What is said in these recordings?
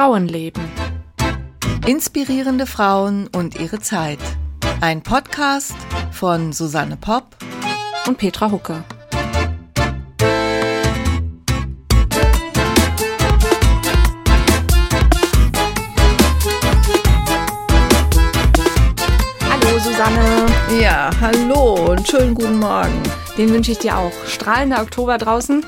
Frauenleben. Inspirierende Frauen und ihre Zeit. Ein Podcast von Susanne Popp und Petra Hucke. Hallo Susanne. Ja, hallo und schönen guten Morgen. Den wünsche ich dir auch. Strahlender Oktober draußen.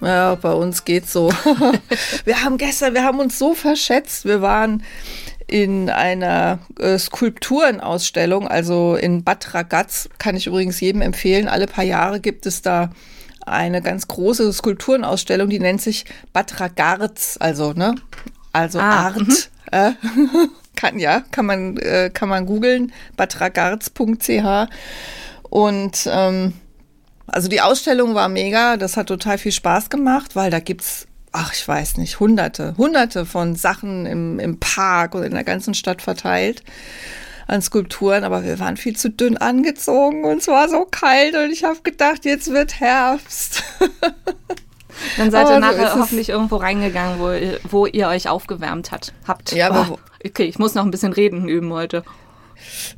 Ja, bei uns geht's so. wir haben gestern, wir haben uns so verschätzt. Wir waren in einer äh, Skulpturenausstellung, also in Bad Ragaz, kann ich übrigens jedem empfehlen. Alle paar Jahre gibt es da eine ganz große Skulpturenausstellung, die nennt sich Bad Ragaz, also, ne? Also ah, Art. Mhm. Äh, kann ja, kann man, äh, kann man googeln, badragarz.ch. Und ähm, also die Ausstellung war mega, das hat total viel Spaß gemacht, weil da gibt's, ach, ich weiß nicht, hunderte, hunderte von Sachen im, im Park oder in der ganzen Stadt verteilt an Skulpturen, aber wir waren viel zu dünn angezogen und es war so kalt und ich habe gedacht, jetzt wird Herbst. Dann seid ihr aber nachher so hoffentlich irgendwo reingegangen, wo, wo ihr euch aufgewärmt hat, habt. Ja, aber oh, okay, ich muss noch ein bisschen reden üben heute.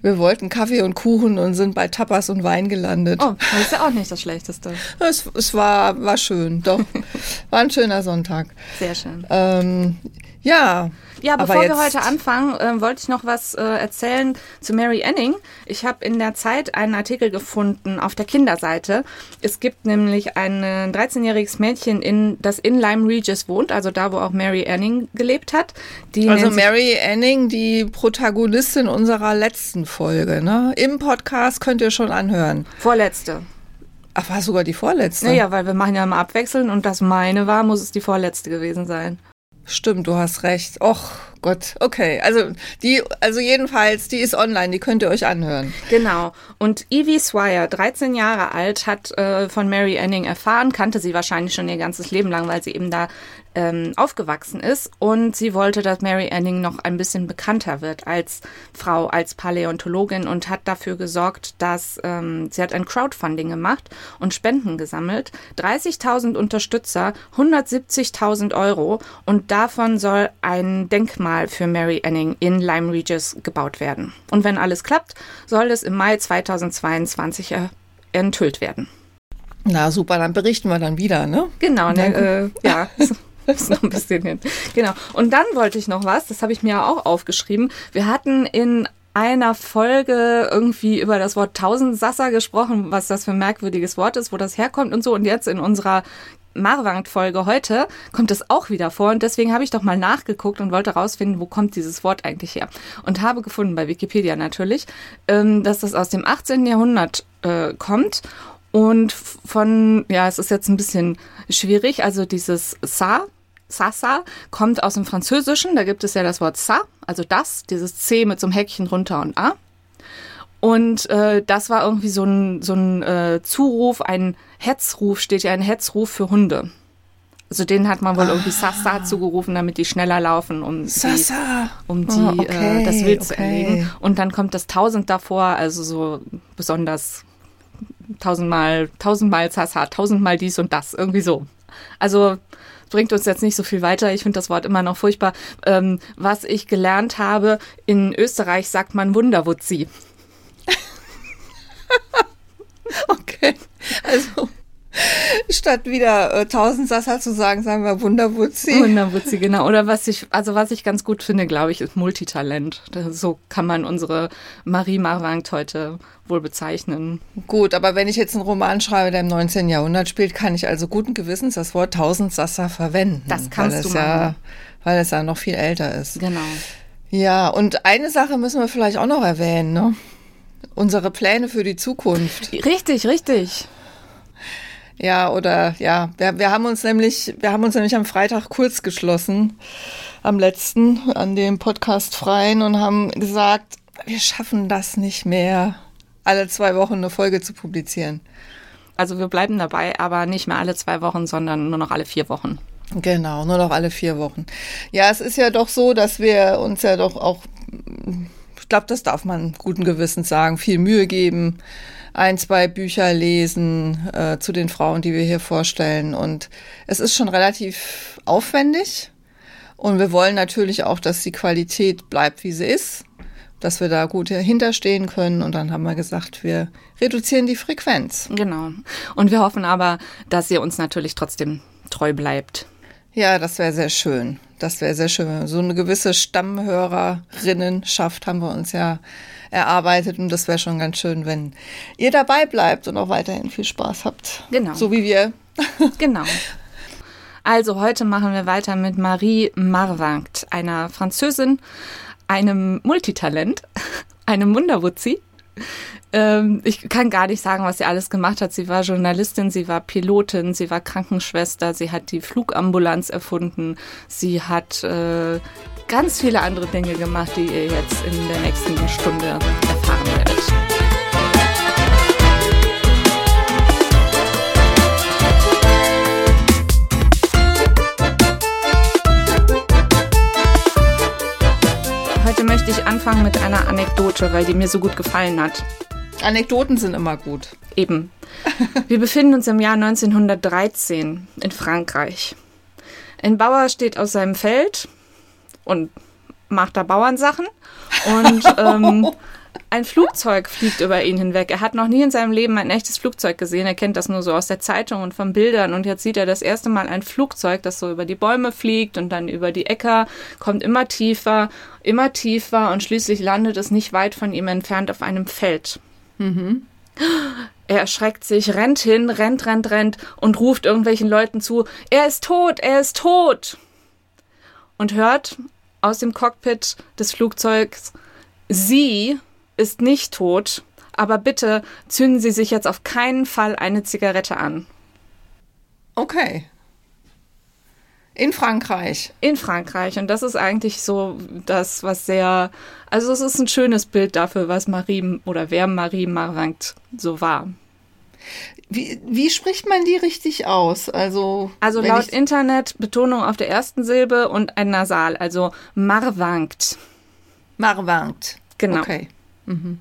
Wir wollten Kaffee und Kuchen und sind bei Tapas und Wein gelandet. Oh, das ist ja auch nicht das Schlechteste. Es, es war, war schön, doch. War ein schöner Sonntag. Sehr schön. Ähm, ja. Ja, bevor wir heute anfangen, äh, wollte ich noch was äh, erzählen zu Mary Anning. Ich habe in der Zeit einen Artikel gefunden auf der Kinderseite. Es gibt nämlich ein 13-jähriges Mädchen, in, das in Lyme Regis wohnt, also da, wo auch Mary Anning gelebt hat. also Mary Anning, die Protagonistin unserer letzten Folge. Ne? Im Podcast könnt ihr schon anhören. Vorletzte. Ach, war sogar die vorletzte? Naja, weil wir machen ja immer abwechseln und das meine war, muss es die vorletzte gewesen sein. Stimmt, du hast recht. Och Gott, okay. Also die, also jedenfalls, die ist online, die könnt ihr euch anhören. Genau. Und Evie Swire, 13 Jahre alt, hat äh, von Mary Anning erfahren, kannte sie wahrscheinlich schon ihr ganzes Leben lang, weil sie eben da ähm, aufgewachsen ist und sie wollte, dass Mary Anning noch ein bisschen bekannter wird als Frau, als Paläontologin und hat dafür gesorgt, dass ähm, sie hat ein Crowdfunding gemacht und Spenden gesammelt. 30.000 Unterstützer, 170.000 Euro und davon soll ein Denkmal für Mary Anning in Lyme Regis gebaut werden. Und wenn alles klappt, soll es im Mai 2022 äh, enthüllt werden. Na super, dann berichten wir dann wieder, ne? Genau, ne, äh, ja. ist noch ein bisschen hin. Genau. Und dann wollte ich noch was, das habe ich mir auch aufgeschrieben. Wir hatten in einer Folge irgendwie über das Wort Tausendsasser gesprochen, was das für ein merkwürdiges Wort ist, wo das herkommt und so. Und jetzt in unserer Marwangt-Folge heute kommt es auch wieder vor und deswegen habe ich doch mal nachgeguckt und wollte rausfinden, wo kommt dieses Wort eigentlich her. Und habe gefunden, bei Wikipedia natürlich, ähm, dass das aus dem 18. Jahrhundert äh, kommt und von, ja, es ist jetzt ein bisschen schwierig, also dieses Sa, Sasa kommt aus dem Französischen, da gibt es ja das Wort Sa, also das, dieses C mit so einem Häkchen runter und A. Und äh, das war irgendwie so ein, so ein äh, Zuruf, ein Hetzruf, steht ja ein Hetzruf für Hunde. Also den hat man wohl ah. irgendwie Sasa zugerufen, damit die schneller laufen, um Sasa. die, um die oh, okay, äh, das Wild okay. zu erlegen. Und dann kommt das Tausend davor, also so besonders tausendmal, tausendmal Sasa, tausendmal dies und das, irgendwie so. Also bringt uns jetzt nicht so viel weiter. Ich finde das Wort immer noch furchtbar. Ähm, was ich gelernt habe, in Österreich sagt man Wunderwutzi. okay. Also Statt wieder äh, Tausendsasser zu sagen, sagen wir Wunderwutzi. Wunderwutzi, genau. Oder was ich, also was ich ganz gut finde, glaube ich, ist Multitalent. So kann man unsere Marie Marwangt heute wohl bezeichnen. Gut, aber wenn ich jetzt einen Roman schreibe, der im 19. Jahrhundert spielt, kann ich also guten Gewissens das Wort Tausendsasser verwenden. Das kannst weil du es. Ja, weil es ja noch viel älter ist. Genau. Ja, und eine Sache müssen wir vielleicht auch noch erwähnen, ne? Unsere Pläne für die Zukunft. Richtig, richtig. Ja, oder ja, wir, wir haben uns nämlich, wir haben uns nämlich am Freitag kurz geschlossen, am letzten, an dem Podcast freien und haben gesagt, wir schaffen das nicht mehr, alle zwei Wochen eine Folge zu publizieren. Also wir bleiben dabei, aber nicht mehr alle zwei Wochen, sondern nur noch alle vier Wochen. Genau, nur noch alle vier Wochen. Ja, es ist ja doch so, dass wir uns ja doch auch, ich glaube, das darf man guten Gewissens sagen, viel Mühe geben ein, zwei Bücher lesen äh, zu den Frauen, die wir hier vorstellen. Und es ist schon relativ aufwendig. Und wir wollen natürlich auch, dass die Qualität bleibt, wie sie ist, dass wir da gut dahinterstehen können. Und dann haben wir gesagt, wir reduzieren die Frequenz. Genau. Und wir hoffen aber, dass ihr uns natürlich trotzdem treu bleibt. Ja, das wäre sehr schön. Das wäre sehr schön. So eine gewisse Stammhörerinnenschaft haben wir uns ja erarbeitet und das wäre schon ganz schön, wenn ihr dabei bleibt und auch weiterhin viel Spaß habt. Genau. So wie wir. Genau. Also heute machen wir weiter mit Marie Marwangt, einer Französin, einem Multitalent, einem Wunderwutzi. Ähm, ich kann gar nicht sagen, was sie alles gemacht hat. Sie war Journalistin, sie war Pilotin, sie war Krankenschwester, sie hat die Flugambulanz erfunden, sie hat äh, ganz viele andere Dinge gemacht, die ihr jetzt in der nächsten Stunde erfahren werdet. Heute möchte ich anfangen mit einer Anekdote, weil die mir so gut gefallen hat. Anekdoten sind immer gut. Eben. Wir befinden uns im Jahr 1913 in Frankreich. Ein Bauer steht aus seinem Feld und macht da Bauernsachen und ähm, ein Flugzeug fliegt über ihn hinweg. Er hat noch nie in seinem Leben ein echtes Flugzeug gesehen. Er kennt das nur so aus der Zeitung und von Bildern. Und jetzt sieht er das erste Mal ein Flugzeug, das so über die Bäume fliegt und dann über die Äcker, kommt immer tiefer, immer tiefer und schließlich landet es nicht weit von ihm entfernt auf einem Feld. Mhm. Er erschreckt sich, rennt hin, rennt, rennt, rennt und ruft irgendwelchen Leuten zu, er ist tot, er ist tot. Und hört aus dem Cockpit des Flugzeugs, sie ist nicht tot, aber bitte zünden Sie sich jetzt auf keinen Fall eine Zigarette an. Okay. In Frankreich. In Frankreich. Und das ist eigentlich so das, was sehr, also es ist ein schönes Bild dafür, was Marie oder wer Marie Marwangt so war. Wie, wie spricht man die richtig aus? Also, also laut Internet Betonung auf der ersten Silbe und ein Nasal, also Marwangt. Marwangt. Genau. Okay. Mhm.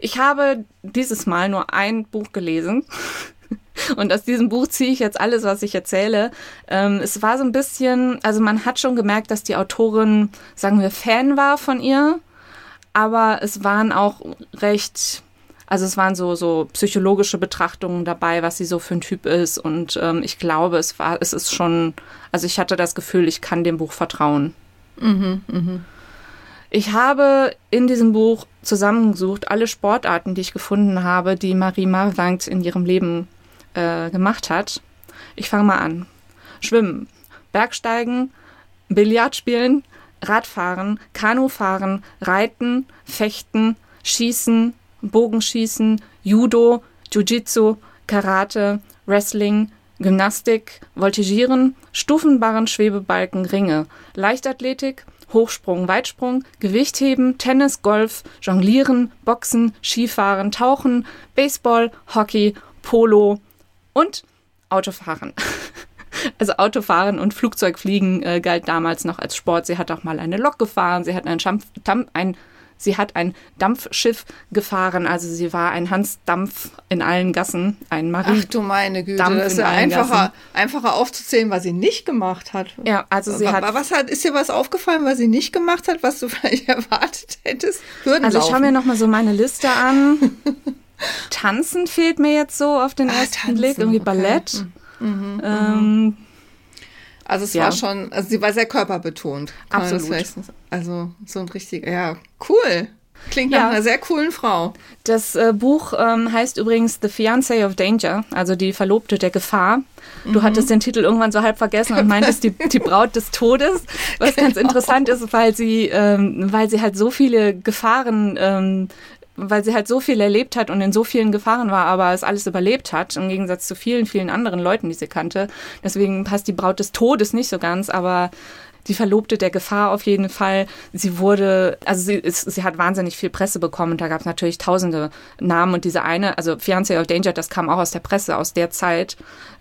Ich habe dieses Mal nur ein Buch gelesen. Und aus diesem Buch ziehe ich jetzt alles, was ich erzähle. Ähm, es war so ein bisschen, also man hat schon gemerkt, dass die Autorin, sagen wir, Fan war von ihr. Aber es waren auch recht, also es waren so, so psychologische Betrachtungen dabei, was sie so für ein Typ ist. Und ähm, ich glaube, es war, es ist schon, also ich hatte das Gefühl, ich kann dem Buch vertrauen. Mhm, mhm. Ich habe in diesem Buch zusammengesucht alle Sportarten, die ich gefunden habe, die Marie Marwangt in ihrem Leben äh, gemacht hat. Ich fange mal an. Schwimmen, Bergsteigen, Billard spielen, Radfahren, Kanufahren, Reiten, Fechten, Schießen, Bogenschießen, Judo, Jiu-Jitsu, Karate, Wrestling, Gymnastik, Voltigieren, Stufenbarren, Schwebebalken, Ringe, Leichtathletik, Hochsprung, Weitsprung, Gewichtheben, Tennis, Golf, Jonglieren, Boxen, Skifahren, Tauchen, Baseball, Hockey, Polo und Autofahren. Also Autofahren und Flugzeugfliegen äh, galt damals noch als Sport. Sie hat auch mal eine Lok gefahren, sie hat ein, Schampf, ein Sie hat ein Dampfschiff gefahren, also sie war ein Hans Dampf in allen Gassen, ein Marie. Ach du meine Güte, Dampf das ist ja einfacher, einfacher aufzuzählen, was sie nicht gemacht hat. Ja, also sie aber, hat. Was hat, ist dir was aufgefallen, was sie nicht gemacht hat, was du vielleicht erwartet hättest? Hürden also ich schaue mir nochmal so meine Liste an. Tanzen fehlt mir jetzt so auf den ah, ersten tanzen, Blick, irgendwie Ballett. Mhm, mhm, ähm, also es ja. war schon, also sie war sehr körperbetont. Absolut. Also so ein richtiger, ja, cool. Klingt nach ja. einer sehr coolen Frau. Das äh, Buch ähm, heißt übrigens The Fiancé of Danger, also die Verlobte der Gefahr. Du mhm. hattest den Titel irgendwann so halb vergessen und meintest die, die Braut des Todes, was genau. ganz interessant ist, weil sie, ähm, weil sie halt so viele Gefahren ähm, weil sie halt so viel erlebt hat und in so vielen Gefahren war, aber es alles überlebt hat, im Gegensatz zu vielen, vielen anderen Leuten, die sie kannte. Deswegen passt die Braut des Todes nicht so ganz, aber die Verlobte der Gefahr auf jeden Fall. Sie wurde, also sie, ist, sie hat wahnsinnig viel Presse bekommen und da gab es natürlich tausende Namen und diese eine, also Fiancé of Danger, das kam auch aus der Presse aus der Zeit.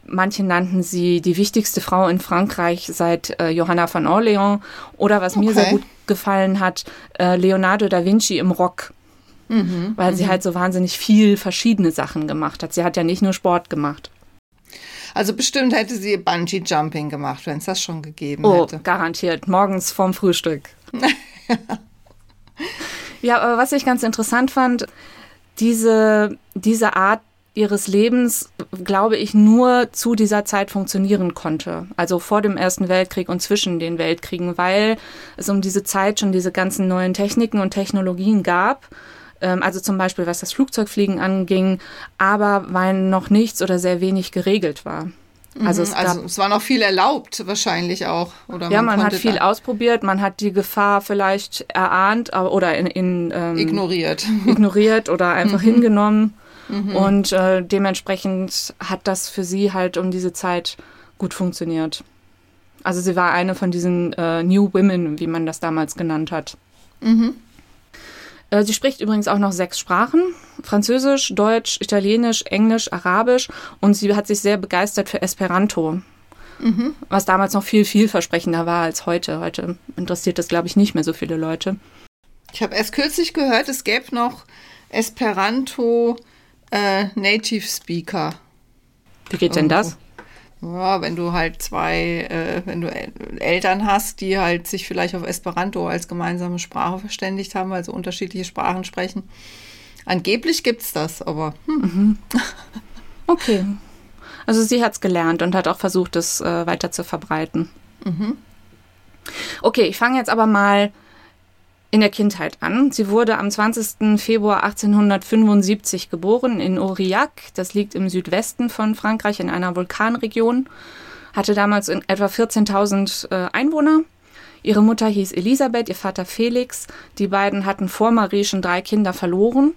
Manche nannten sie die wichtigste Frau in Frankreich seit äh, Johanna von Orléans oder was okay. mir sehr gut gefallen hat, äh, Leonardo da Vinci im Rock. Mhm, weil sie mhm. halt so wahnsinnig viel verschiedene Sachen gemacht hat. Sie hat ja nicht nur Sport gemacht. Also bestimmt hätte sie Bungee Jumping gemacht, wenn es das schon gegeben oh, hätte. garantiert. Morgens vorm Frühstück. ja, aber was ich ganz interessant fand, diese, diese Art ihres Lebens, glaube ich, nur zu dieser Zeit funktionieren konnte. Also vor dem Ersten Weltkrieg und zwischen den Weltkriegen, weil es um diese Zeit schon diese ganzen neuen Techniken und Technologien gab. Ähm, also zum Beispiel, was das Flugzeugfliegen anging, aber weil noch nichts oder sehr wenig geregelt war. Also, es, also es, war noch viel erlaubt, wahrscheinlich auch. Oder ja, man, man hat viel ausprobiert, man hat die Gefahr vielleicht erahnt oder in, in ähm, ignoriert. ignoriert oder einfach mhm. hingenommen. Mhm. Und äh, dementsprechend hat das für sie halt um diese Zeit gut funktioniert. Also sie war eine von diesen äh, New Women, wie man das damals genannt hat. Mhm. Äh, sie spricht übrigens auch noch sechs Sprachen. Französisch, Deutsch, Italienisch, Englisch, Arabisch und sie hat sich sehr begeistert für Esperanto. Mhm. Was damals noch viel vielversprechender war als heute. Heute interessiert das, glaube ich, nicht mehr so viele Leute. Ich habe erst kürzlich gehört, es gäbe noch Esperanto äh, Native Speaker. Wie geht denn das? Ja, wenn du halt zwei, äh, wenn du Eltern hast, die halt sich vielleicht auf Esperanto als gemeinsame Sprache verständigt haben, also unterschiedliche Sprachen sprechen. Angeblich gibt es das, aber. Hm. Mhm. Okay. Also sie hat es gelernt und hat auch versucht, es äh, weiter zu verbreiten. Mhm. Okay, ich fange jetzt aber mal in der Kindheit an. Sie wurde am 20. Februar 1875 geboren in Aurillac. Das liegt im Südwesten von Frankreich in einer Vulkanregion. Hatte damals etwa 14.000 äh, Einwohner. Ihre Mutter hieß Elisabeth, ihr Vater Felix. Die beiden hatten vor Marie schon drei Kinder verloren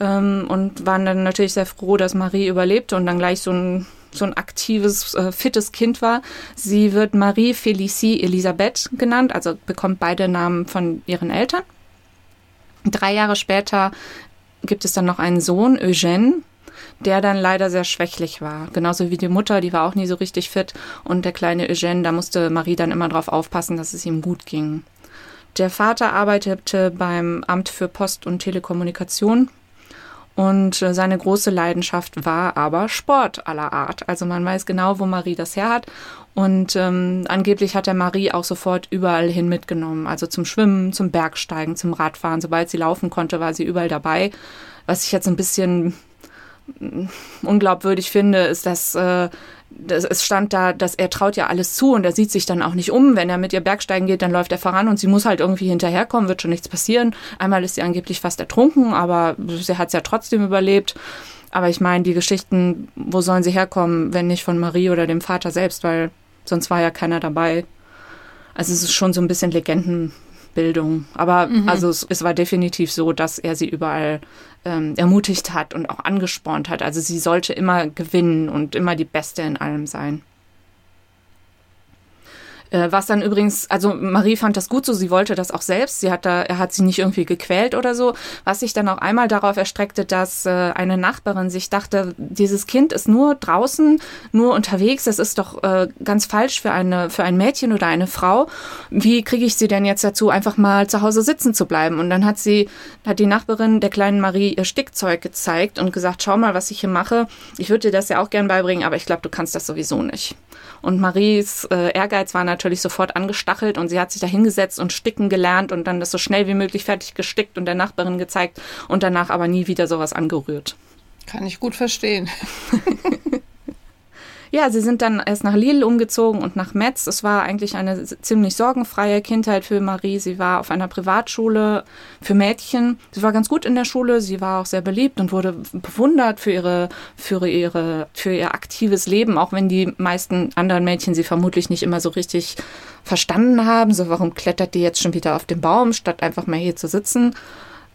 ähm, und waren dann natürlich sehr froh, dass Marie überlebte und dann gleich so ein so ein aktives, äh, fittes Kind war. Sie wird Marie Félicie Elisabeth genannt, also bekommt beide Namen von ihren Eltern. Drei Jahre später gibt es dann noch einen Sohn, Eugène, der dann leider sehr schwächlich war. Genauso wie die Mutter, die war auch nie so richtig fit. Und der kleine Eugène, da musste Marie dann immer darauf aufpassen, dass es ihm gut ging. Der Vater arbeitete beim Amt für Post und Telekommunikation und äh, seine große Leidenschaft war aber Sport aller Art. Also man weiß genau, wo Marie das her hat. Und ähm, angeblich hat er Marie auch sofort überall hin mitgenommen. Also zum Schwimmen, zum Bergsteigen, zum Radfahren. Sobald sie laufen konnte, war sie überall dabei. Was ich jetzt ein bisschen unglaubwürdig finde, ist, dass äh, das, es stand da, dass er traut ja alles zu und er sieht sich dann auch nicht um. Wenn er mit ihr Bergsteigen geht, dann läuft er voran und sie muss halt irgendwie hinterherkommen, wird schon nichts passieren. Einmal ist sie angeblich fast ertrunken, aber sie hat es ja trotzdem überlebt. Aber ich meine, die Geschichten, wo sollen sie herkommen, wenn nicht von Marie oder dem Vater selbst, weil sonst war ja keiner dabei. Also es ist schon so ein bisschen Legenden, Bildung. Aber mhm. also es, es, war definitiv so, dass er sie überall ähm, ermutigt hat und auch angespornt hat. Also sie sollte immer gewinnen und immer die Beste in allem sein. Äh, was dann übrigens, also Marie fand das gut so, sie wollte das auch selbst. Sie hat da, er hat sie nicht irgendwie gequält oder so. Was sich dann auch einmal darauf erstreckte, dass äh, eine Nachbarin sich dachte, dieses Kind ist nur draußen, nur unterwegs. Das ist doch äh, ganz falsch für eine, für ein Mädchen oder eine Frau. Wie kriege ich sie denn jetzt dazu, einfach mal zu Hause sitzen zu bleiben? Und dann hat sie, hat die Nachbarin der kleinen Marie ihr Stickzeug gezeigt und gesagt, schau mal, was ich hier mache. Ich würde dir das ja auch gern beibringen, aber ich glaube, du kannst das sowieso nicht. Und Maries äh, Ehrgeiz war natürlich sofort angestachelt und sie hat sich da hingesetzt und sticken gelernt und dann das so schnell wie möglich fertig gestickt und der Nachbarin gezeigt und danach aber nie wieder sowas angerührt. Kann ich gut verstehen. Ja, sie sind dann erst nach Lille umgezogen und nach Metz. Es war eigentlich eine ziemlich sorgenfreie Kindheit für Marie. Sie war auf einer Privatschule für Mädchen. Sie war ganz gut in der Schule. Sie war auch sehr beliebt und wurde bewundert für ihre, für ihre, für ihr aktives Leben, auch wenn die meisten anderen Mädchen sie vermutlich nicht immer so richtig verstanden haben. So, warum klettert die jetzt schon wieder auf den Baum, statt einfach mal hier zu sitzen?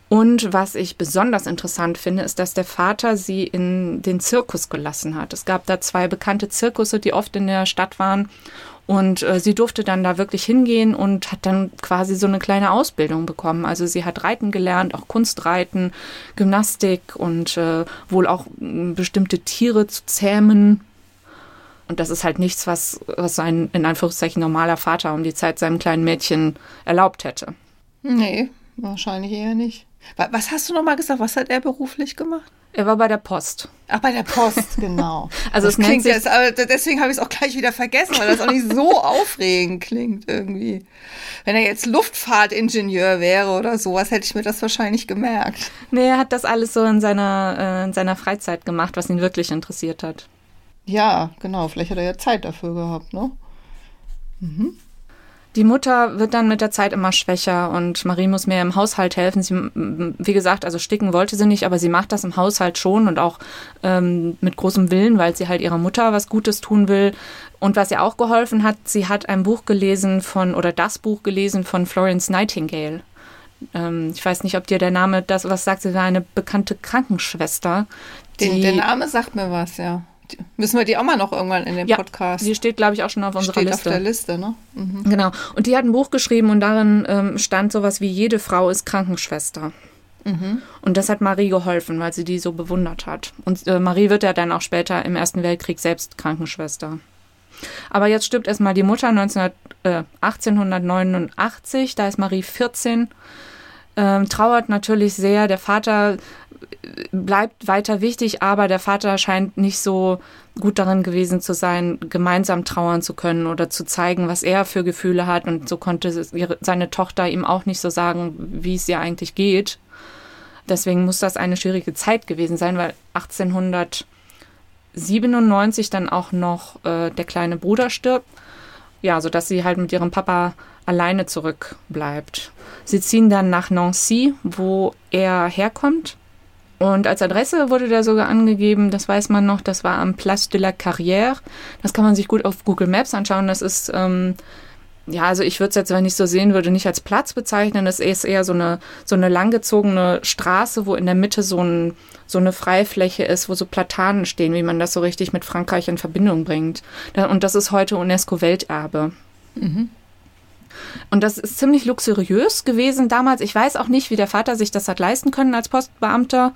Und was ich besonders interessant finde, ist, dass der Vater sie in den Zirkus gelassen hat. Es gab da zwei bekannte Zirkusse, die oft in der Stadt waren. Und äh, sie durfte dann da wirklich hingehen und hat dann quasi so eine kleine Ausbildung bekommen. Also sie hat Reiten gelernt, auch Kunstreiten, Gymnastik und äh, wohl auch bestimmte Tiere zu zähmen. Und das ist halt nichts, was, was ein in Anführungszeichen normaler Vater um die Zeit seinem kleinen Mädchen erlaubt hätte. Nee, wahrscheinlich eher nicht. Was hast du nochmal gesagt? Was hat er beruflich gemacht? Er war bei der Post. Ach, bei der Post, genau. Also das es klingt jetzt, deswegen habe ich es auch gleich wieder vergessen, weil das auch nicht so aufregend klingt irgendwie. Wenn er jetzt Luftfahrtingenieur wäre oder sowas, hätte ich mir das wahrscheinlich gemerkt. nee, er hat das alles so in seiner, äh, in seiner Freizeit gemacht, was ihn wirklich interessiert hat. Ja, genau. Vielleicht hat er ja Zeit dafür gehabt, ne? Die Mutter wird dann mit der Zeit immer schwächer und Marie muss mehr im Haushalt helfen. Sie, wie gesagt, also sticken wollte sie nicht, aber sie macht das im Haushalt schon und auch ähm, mit großem Willen, weil sie halt ihrer Mutter was Gutes tun will. Und was ihr auch geholfen hat, sie hat ein Buch gelesen von, oder das Buch gelesen von Florence Nightingale. Ähm, ich weiß nicht, ob dir der Name das was sagt. Sie war eine bekannte Krankenschwester. Den, der Name sagt mir was, ja. Müssen wir die auch mal noch irgendwann in den ja, Podcast? Die steht, glaube ich, auch schon auf unserer steht Liste. auf der Liste, ne? Mhm. Genau. Und die hat ein Buch geschrieben und darin ähm, stand sowas wie jede Frau ist Krankenschwester. Und das hat Marie geholfen, weil sie die so bewundert hat. Und äh, Marie wird ja dann auch später im Ersten Weltkrieg selbst Krankenschwester. Aber jetzt stirbt erstmal die Mutter 19, äh, 1889, da ist Marie 14, ähm, trauert natürlich sehr. Der Vater bleibt weiter wichtig, aber der Vater scheint nicht so gut darin gewesen zu sein, gemeinsam trauern zu können oder zu zeigen, was er für Gefühle hat. Und so konnte seine Tochter ihm auch nicht so sagen, wie es ihr eigentlich geht. Deswegen muss das eine schwierige Zeit gewesen sein, weil 1897 dann auch noch äh, der kleine Bruder stirbt. Ja, sodass sie halt mit ihrem Papa alleine zurückbleibt. Sie ziehen dann nach Nancy, wo er herkommt. Und als Adresse wurde da sogar angegeben, das weiß man noch, das war am Place de la Carrière. Das kann man sich gut auf Google Maps anschauen. Das ist, ähm, ja, also ich würde es jetzt, wenn ich so sehen würde, nicht als Platz bezeichnen. Das ist eher so eine, so eine langgezogene Straße, wo in der Mitte so, ein, so eine Freifläche ist, wo so Platanen stehen, wie man das so richtig mit Frankreich in Verbindung bringt. Und das ist heute UNESCO-Welterbe. Und das ist ziemlich luxuriös gewesen damals. Ich weiß auch nicht, wie der Vater sich das hat leisten können als Postbeamter.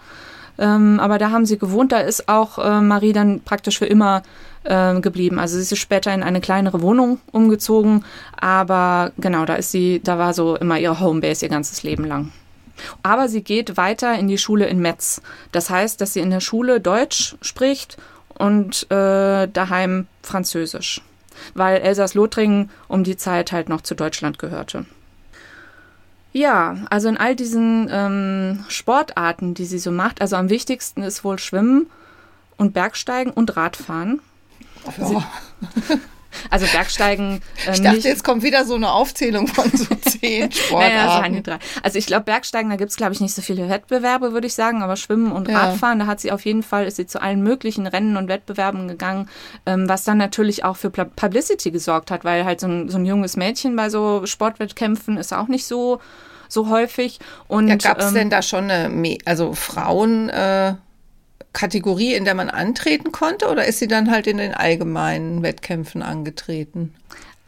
Ähm, aber da haben sie gewohnt. Da ist auch äh, Marie dann praktisch für immer äh, geblieben. Also sie ist später in eine kleinere Wohnung umgezogen. Aber genau, da ist sie, da war so immer ihre Homebase ihr ganzes Leben lang. Aber sie geht weiter in die Schule in Metz. Das heißt, dass sie in der Schule Deutsch spricht und äh, daheim Französisch. Weil Elsass-Lothringen um die Zeit halt noch zu Deutschland gehörte. Ja, also in all diesen ähm, Sportarten, die sie so macht, also am wichtigsten ist wohl Schwimmen und Bergsteigen und Radfahren. Ja. Also Bergsteigen äh, Ich dachte, nicht. jetzt kommt wieder so eine Aufzählung von so zehn Naja, das waren die Sportarten. drei. Also ich glaube, Bergsteigen, da gibt's glaub glaube ich, nicht so viele Wettbewerbe, würde ich sagen, aber Schwimmen und Ja. Radfahren, da hat sie auf jeden Fall, ist sie zu allen möglichen Rennen und Wettbewerben gegangen, ähm, was dann natürlich auch für Publicity gesorgt hat, weil halt so ein, so ein junges Mädchen bei so Sportwettkämpfen ist auch nicht so, so häufig. Und, Ja, gab es ähm, denn da schon eine, also Frauen, äh, Kategorie, in der man antreten konnte, oder ist sie dann halt in den allgemeinen Wettkämpfen angetreten?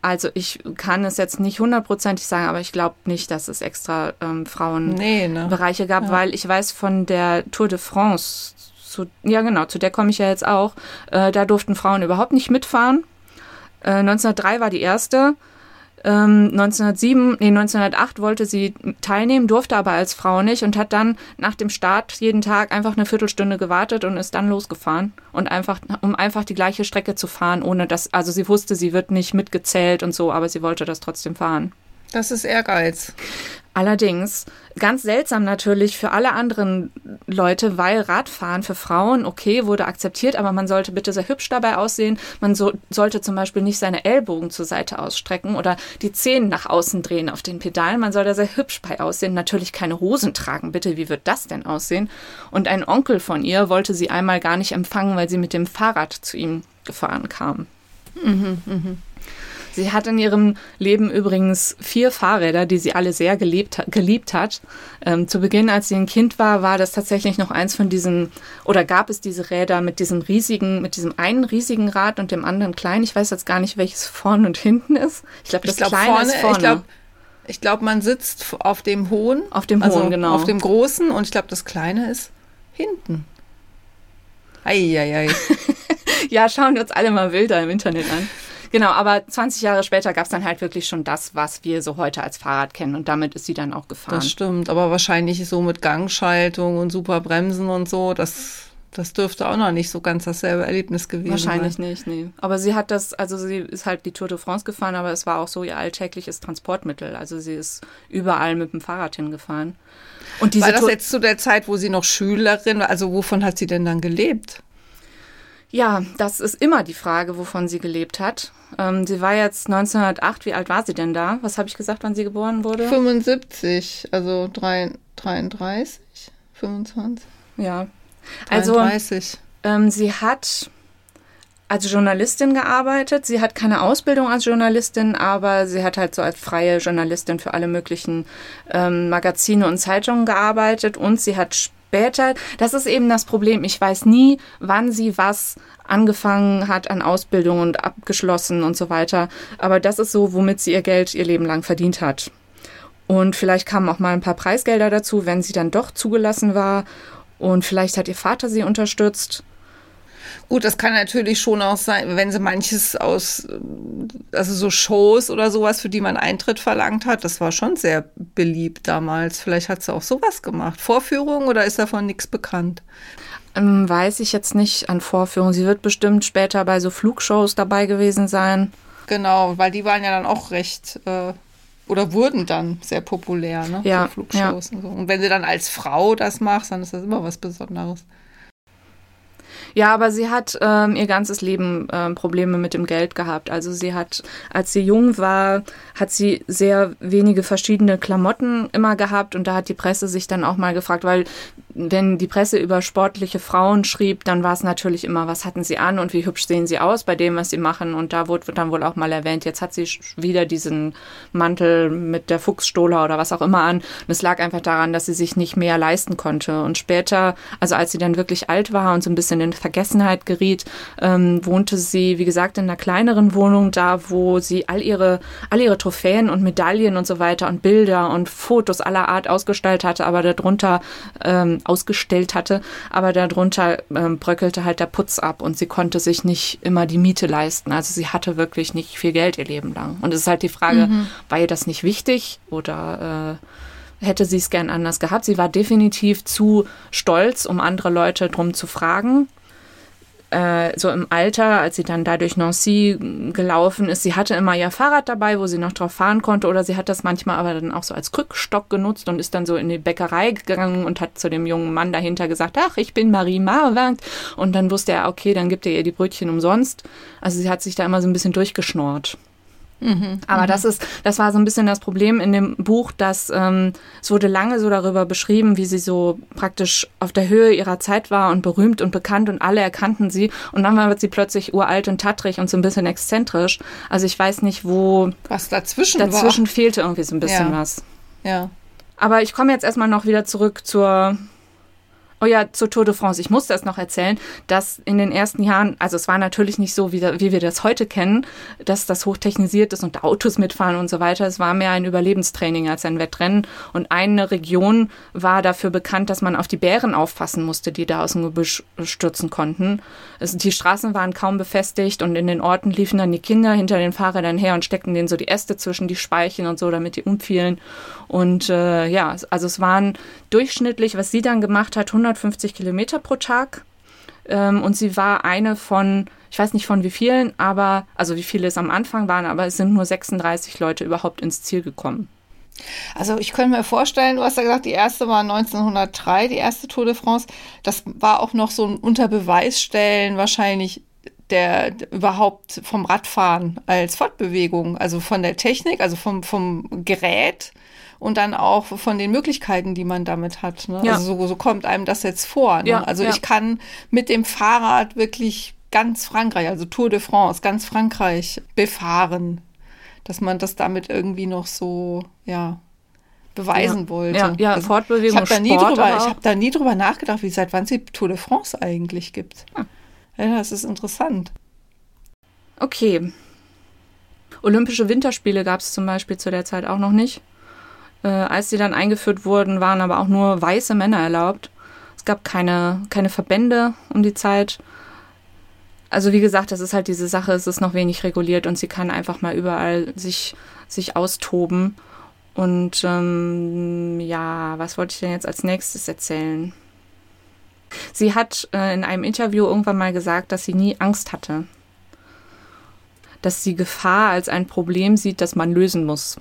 Also ich kann es jetzt nicht hundertprozentig sagen, aber ich glaube nicht, dass es extra ähm, Frauen Nee, ne? Gab, weil ich weiß von der Tour de France, zu, ja genau, zu der komme ich ja jetzt auch, äh, da durften Frauen überhaupt nicht mitfahren. Äh, 1903 war die erste. Ähm, 1907, nee, 1908 wollte sie teilnehmen, durfte aber als Frau nicht und hat dann nach dem Start jeden Tag einfach eine Viertelstunde gewartet und ist dann losgefahren und einfach, um einfach die gleiche Strecke zu fahren, ohne dass, also sie wusste, sie wird nicht mitgezählt und so, aber sie wollte das trotzdem fahren. Das ist Ehrgeiz. Allerdings, ganz seltsam natürlich für alle anderen Leute, weil Radfahren für Frauen, okay, wurde akzeptiert, aber man sollte bitte sehr hübsch dabei aussehen. Man so, sollte zum Beispiel nicht seine Ellbogen zur Seite ausstrecken oder die Zehen nach außen drehen auf den Pedalen. Man soll da sehr hübsch bei aussehen. Natürlich keine Hosen tragen, bitte, wie wird das denn aussehen? Und ein Onkel von ihr wollte sie einmal gar nicht empfangen, weil sie mit dem Fahrrad zu ihm gefahren kam. Sie hat in ihrem Leben übrigens vier Fahrräder, die sie alle sehr gelebt, geliebt hat. Ähm, zu Beginn, als sie ein Kind war, war das tatsächlich noch eins von diesen, oder gab es diese Räder mit diesem riesigen, mit diesem einen riesigen Rad und dem anderen kleinen. Ich weiß jetzt gar nicht, welches vorne und hinten ist. Ich glaube, das Ich glaube kleine vorne, ist vorne. ich glaube, man sitzt auf dem hohen, Auf dem also hohen, genau. auf dem großen und ich glaube, das kleine ist hinten. Eieiei. ja, schauen wir uns alle mal Bilder im Internet an. Genau, aber 20 Jahre später gab es dann halt wirklich schon das, was wir so heute als Fahrrad kennen. Und damit ist sie dann auch gefahren. Das stimmt, aber wahrscheinlich so mit Gangschaltung und super Bremsen und so, das das dürfte auch noch nicht so ganz dasselbe Erlebnis gewesen Wahrscheinlich sein. Wahrscheinlich nicht, nee. Aber sie hat das, also sie ist halt die Tour de France gefahren, aber es war auch so ihr alltägliches Transportmittel. Also sie ist überall mit dem Fahrrad hingefahren. Und diese war das Tour jetzt zu der Zeit, wo sie noch Schülerin war? Also wovon hat sie denn dann gelebt? Ja, das ist immer die Frage, wovon sie gelebt hat. Ähm, sie war jetzt 1908. Wie alt war sie denn da? Was habe ich gesagt, wann sie geboren wurde? 75, also 33, 25. Ja, 33. Also ähm, sie hat als Journalistin gearbeitet. Sie hat keine Ausbildung als Journalistin, aber sie hat halt so als freie Journalistin für alle möglichen ähm, Magazine und Zeitungen gearbeitet und sie hat später, das ist eben das Problem, ich weiß nie, wann sie was angefangen hat an Ausbildung und abgeschlossen und so weiter, aber das ist so, womit sie ihr Geld ihr Leben lang verdient hat. Und vielleicht kamen auch mal ein paar Preisgelder dazu, wenn sie dann doch zugelassen war und vielleicht hat ihr Vater sie unterstützt. Gut, das kann natürlich schon auch sein, wenn sie manches aus, also so Shows oder sowas, für die man Eintritt verlangt hat, das war schon sehr beliebt damals. Vielleicht hat sie auch sowas gemacht. Vorführungen oder ist davon nichts bekannt? Ähm, weiß ich jetzt nicht an Vorführungen. Sie wird bestimmt später bei so Flugshows dabei gewesen sein. Genau, weil die waren ja dann auch recht äh, oder wurden dann sehr populär, ne? Ja. So Flugshows ja. Und, so. und wenn sie dann als Frau das macht, dann ist das immer was Besonderes. Ja, aber sie hat ähm, ihr ganzes Leben ähm, Probleme mit dem Geld gehabt. Also sie hat, als sie jung war, hat sie sehr wenige verschiedene Klamotten immer gehabt und da hat die Presse sich dann auch mal gefragt, weil wenn die Presse über sportliche Frauen schrieb, dann war es natürlich immer, was hatten sie an und wie hübsch sehen sie aus bei dem, was sie machen. Und da wurde dann wohl auch mal erwähnt, jetzt hat sie wieder diesen Mantel mit der Fuchsstola oder was auch immer an. Und es lag einfach daran, dass sie sich nicht mehr leisten konnte. Und später, also als sie dann wirklich alt war und so ein bisschen in Vergessenheit geriet, ähm, wohnte sie, wie gesagt, in einer kleineren Wohnung, da wo sie all ihre, all ihre Trophäen und Medaillen und so weiter und Bilder und Fotos aller Art ausgestaltet hatte, aber darunter ähm, ausgestellt hatte, aber darunter ähm, bröckelte halt der Putz ab und sie konnte sich nicht immer die Miete leisten. Also sie hatte wirklich nicht viel Geld ihr Leben lang. Und es ist halt die Frage, mhm. war ihr das nicht wichtig oder äh, hätte sie es gern anders gehabt? Sie war definitiv zu stolz, um andere Leute drum zu fragen äh, so im Alter, als sie dann da durch Nancy gelaufen ist, sie hatte immer ihr Fahrrad dabei, wo sie noch drauf fahren konnte, oder sie hat das manchmal aber dann auch so als Krückstock genutzt und ist dann so in die Bäckerei gegangen und hat zu dem jungen Mann dahinter gesagt, ach, ich bin Marie Marwand. Und dann wusste er, okay, dann gibt er ihr die Brötchen umsonst. Also sie hat sich da immer so ein bisschen durchgeschnort. Mhm, Aber das ist, das war so ein bisschen das Problem in dem Buch, dass ähm, es wurde lange so darüber beschrieben, wie sie so praktisch auf der Höhe ihrer Zeit war und berühmt und bekannt und alle erkannten sie. Und dann wird sie plötzlich uralt und tattrig und so ein bisschen exzentrisch. Also ich weiß nicht, wo. Was dazwischen Dazwischen war. fehlte irgendwie so ein bisschen ja. was. Ja. Aber ich komme jetzt erstmal noch wieder zurück zur Oh ja, zur Tour de France. Ich muss das noch erzählen, dass in den ersten Jahren, also es war natürlich nicht so, wie, wie wir das heute kennen, dass das hochtechnisiert ist und Autos mitfahren und so weiter. Es war mehr ein Überlebenstraining als ein Wettrennen. Und eine Region war dafür bekannt, dass man auf die Bären aufpassen musste, die da aus dem Gebüsch stürzen konnten. Also die Straßen waren kaum befestigt und in den Orten liefen dann die Kinder hinter den Fahrrädern her und steckten denen so die Äste zwischen die Speichen und so, damit die umfielen. Und äh, ja, also es waren durchschnittlich, was sie dann gemacht hat, 150 Kilometer pro Tag. Ähm, und sie war eine von, ich weiß nicht von wie vielen, aber, also wie viele es am Anfang waren, aber es sind nur 36 Leute überhaupt ins Ziel gekommen. Also ich könnte mir vorstellen, du hast ja gesagt, die erste war 1903, die erste Tour de France. Das war auch noch so ein Unterbeweisstellen wahrscheinlich der überhaupt vom Radfahren als Fortbewegung, also von der Technik, also vom, vom Gerät und dann auch von den Möglichkeiten, die man damit hat. Ne? Ja. Also so, so, kommt einem das jetzt vor. Ne? Ja, also ja. ich kann mit dem Fahrrad wirklich ganz Frankreich, also Tour de France, ganz Frankreich befahren, dass man das damit irgendwie noch so, ja, beweisen ja, wollte. Ja, ja also Fortbewegung, ich habe da, nie Sport, drüber, ich hab da nie drüber nachgedacht, wie seit wann es die Tour de France eigentlich gibt. Ah. Ja, das ist interessant. Okay. Olympische Winterspiele gab es zum Beispiel zu der Zeit auch noch nicht. Äh, als sie dann eingeführt wurden, waren aber auch nur weiße Männer erlaubt. Es gab keine, keine Verbände um die Zeit. also wie gesagt, das ist halt diese Sache, es ist noch wenig reguliert und sie kann einfach mal überall sich, sich austoben. Und ähm, ja, was wollte ich denn jetzt als nächstes erzählen? Sie hat äh, in einem Interview irgendwann mal gesagt, dass sie nie Angst hatte. Dass sie Gefahr als ein Problem sieht, das man lösen muss.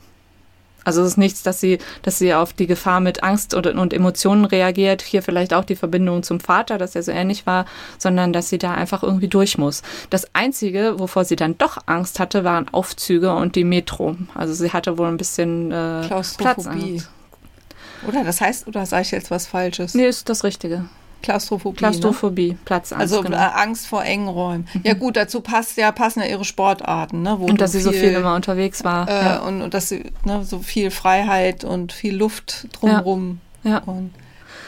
Also es ist nichts, dass sie, dass sie auf die Gefahr mit Angst und, und Emotionen reagiert. Hier vielleicht auch die Verbindung zum Vater, dass er so ähnlich war, sondern dass sie da einfach irgendwie durch muss. Das Einzige, wovor sie dann doch Angst hatte, waren Aufzüge und die Metro. Also sie hatte wohl ein bisschen äh, Klaustrophobie. Oder das heißt, oder sage ich jetzt was Falsches? Nee, ist das Richtige. Klaustrophobie. Klaustrophobie, ne? Platzangst. Also genau. Angst vor engen Räumen. Ja gut, dazu passt ja passen ja ihre Sportarten, ne? und dass sie viel, so viel immer unterwegs war. Äh, ja. und, und, dass sie ne, so viel Freiheit und viel Luft drumherum. Ja. ja.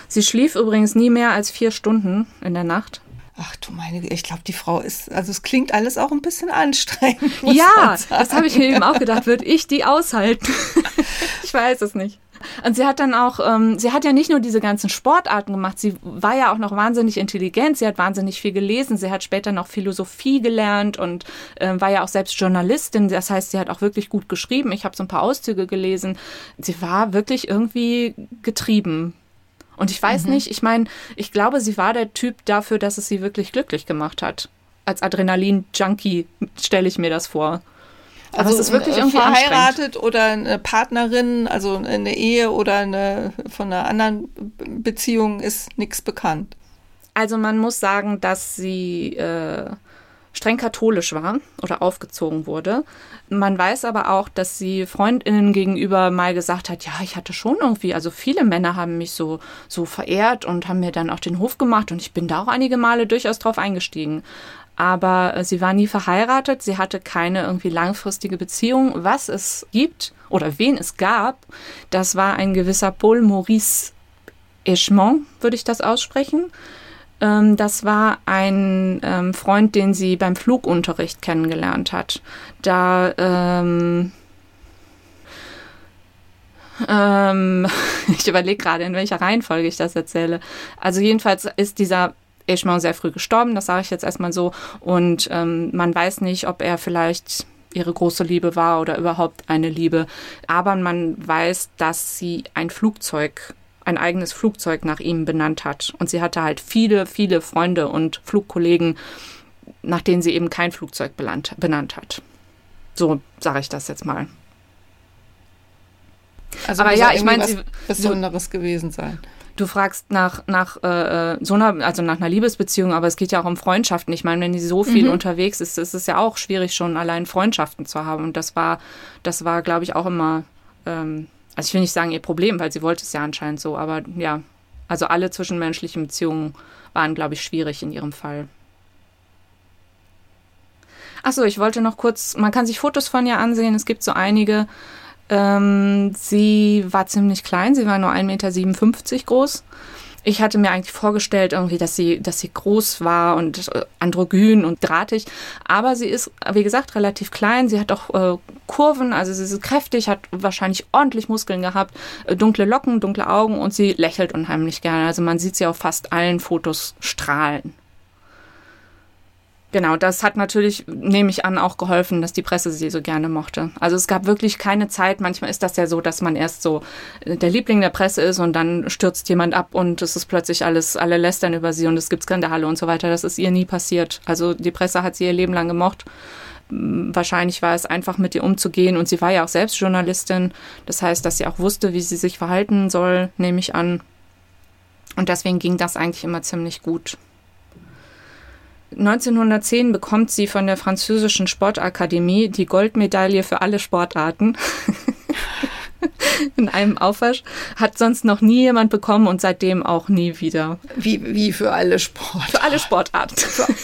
Sie schlief übrigens nie mehr als vier Stunden in der Nacht. Ach du meine, ich glaube, die Frau ist, also es klingt alles auch ein bisschen anstrengend. Ja, das habe ich mir eben auch gedacht. Würde ich die aushalten? ich weiß es nicht. Und sie hat dann auch, ähm, sie hat ja nicht nur diese ganzen Sportarten gemacht, sie war ja auch noch wahnsinnig intelligent, sie hat wahnsinnig viel gelesen, sie hat später noch Philosophie gelernt und äh, war ja auch selbst Journalistin, das heißt, sie hat auch wirklich gut geschrieben. Ich habe so ein paar Auszüge gelesen. Sie war wirklich irgendwie getrieben. Und ich weiß mhm. nicht, ich meine, ich glaube, sie war der Typ dafür, dass es sie wirklich glücklich gemacht hat. Als Adrenalin-Junkie stelle ich mir das vor. Also Aber es ist wirklich irgendwie verheiratet oder eine Partnerin, also eine Ehe oder eine von einer anderen Beziehung ist nichts bekannt. Also man muss sagen, dass sie äh, streng katholisch war oder aufgezogen wurde. Man weiß aber auch, dass sie Freundinnen gegenüber mal gesagt hat, ja, ich hatte schon irgendwie, also viele Männer haben mich so, so verehrt und haben mir dann auch den Hof gemacht und ich bin da auch einige Male durchaus drauf eingestiegen aber äh, sie war nie verheiratet, sie hatte keine irgendwie langfristige Beziehung. Was es gibt oder wen es gab, das war ein gewisser Paul Maurice Echemont, würde ich das aussprechen. Ähm, das war ein ähm, Freund, den sie beim Flugunterricht kennengelernt hat. Da ähm, ähm, ich überlege gerade, in welcher Reihenfolge ich das erzähle. Also jedenfalls ist dieser Echemont sehr früh gestorben, das sage ich jetzt erstmal so. Und ähm, man weiß nicht, ob er vielleicht ihre große Liebe war oder überhaupt eine Liebe. Aber man weiß, dass sie ein Flugzeug, ein eigenes Flugzeug nach ihm benannt hat. Und sie hatte halt viele, viele Freunde und Flugkollegen, nach denen sie eben kein Flugzeug benannt, benannt hat. So sage ich das jetzt mal. Also Aber ja, ich meine, sie Besonderes so, gewesen sein. Du fragst nach, nach äh, so einer, also nach einer Liebesbeziehung, aber es geht ja auch um Freundschaften. Ich meine, wenn die so viel mhm. unterwegs ist, ist es ja auch schwierig, schon allein Freundschaften zu haben. Und das war, das war, glaube ich, auch immer, ähm, also ich will nicht sagen ihr Problem, weil sie wollte es ja anscheinend so, aber ja, also alle zwischenmenschlichen Beziehungen waren, glaube ich, schwierig in ihrem Fall. Achso, ich wollte noch kurz, man kann sich Fotos von ihr ansehen, es gibt so einige. Ähm, sie war ziemlich klein, sie war nur 1,57 Meter groß. Ich hatte mir eigentlich vorgestellt, irgendwie, dass sie, dass sie groß war und äh, androgyn und drahtig. Aber sie ist, wie gesagt, relativ klein. Sie hat auch äh, Kurven, also sie ist kräftig, hat wahrscheinlich ordentlich Muskeln gehabt, äh, dunkle Locken, dunkle Augen und sie lächelt unheimlich gerne. Also man sieht sie auf fast allen Fotos strahlen. Genau, das hat natürlich, nehme ich an, auch geholfen, dass die Presse sie so gerne mochte. Also es gab wirklich keine Zeit. Manchmal ist das ja so, dass man erst so äh, der Liebling der Presse ist und dann stürzt jemand ab und es ist plötzlich alles, alle lästern über sie und es gibt Skandale und so weiter. Das ist ihr nie passiert. Also die Presse hat sie ihr Leben lang gemocht. Wahrscheinlich war es einfach mit ihr umzugehen und sie war ja auch selbst Journalistin. Das heißt, dass sie auch wusste, wie sie sich verhalten soll, nehme ich an. Und deswegen ging das eigentlich immer ziemlich gut. 1910 bekommt sie von der französischen Sportakademie die Goldmedaille für alle Sportarten. in einem Aufwasch. Hat sonst noch nie jemand bekommen und seitdem auch nie wieder. Wie, wie für alle Sportarten? Für alle Sportarten.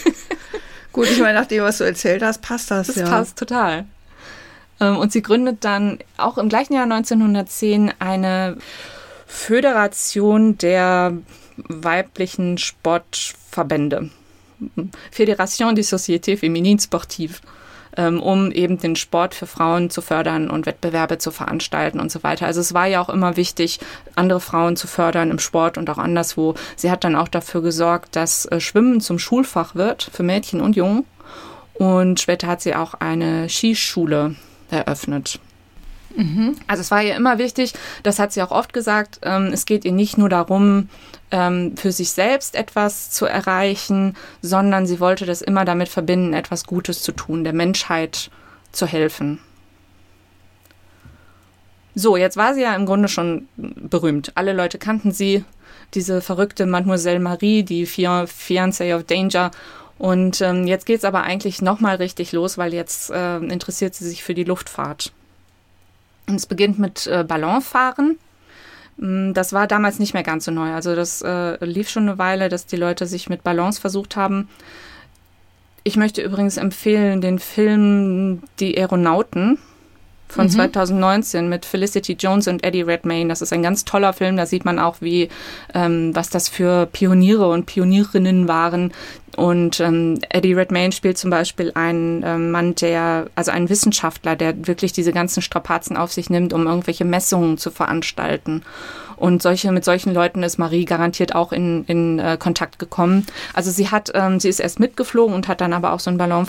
Gut, ich meine, nach dem, was du erzählt hast, passt das, das ja. Das passt total. Ähm, und sie gründet dann auch im gleichen Jahr 1910 eine Föderation der weiblichen Sportverbände. Fédération des Sociétés Féminines Sportives. ähm, um eben den Sport für Frauen zu fördern und Wettbewerbe zu veranstalten und so weiter. Also es war ja auch immer wichtig, andere Frauen zu fördern im Sport und auch anderswo. Sie hat dann auch dafür gesorgt, dass äh, Schwimmen zum Schulfach wird für Mädchen und Jungen. Und später hat sie auch eine Skischule eröffnet. Mhm. Also es war ihr immer wichtig, das hat sie auch oft gesagt, ähm, es geht ihr nicht nur darum, ähm, für sich selbst etwas zu erreichen, sondern sie wollte das immer damit verbinden, etwas Gutes zu tun, der Menschheit zu helfen. So, jetzt war sie ja im Grunde schon berühmt. Alle Leute kannten sie, diese verrückte Mademoiselle Marie, die Fiancée of Danger. Und ähm, jetzt geht es aber eigentlich nochmal richtig los, weil jetzt äh, interessiert sie sich für die Luftfahrt. Und es beginnt mit äh, Ballonfahren. Mm, das war damals nicht mehr ganz so neu. Also das äh, lief schon eine Weile, dass die Leute sich mit Ballons versucht haben. Ich möchte übrigens empfehlen den Film Die Aeronauten von mhm. 2019 mit Felicity Jones und Eddie Redmayne. Das ist ein ganz toller Film. Da sieht man auch, wie ähm, was das für Pioniere und Pionierinnen waren. Und ähm, Eddie Redmayne spielt zum Beispiel einen ähm, Mann, der, also einen Wissenschaftler, der wirklich diese ganzen Strapazen auf sich nimmt, um irgendwelche Messungen zu veranstalten. Und solche, mit solchen Leuten ist Marie garantiert auch in, in äh, Kontakt gekommen. Also sie hat, ähm, sie ist erst mitgeflogen und hat dann aber auch so einen Ballon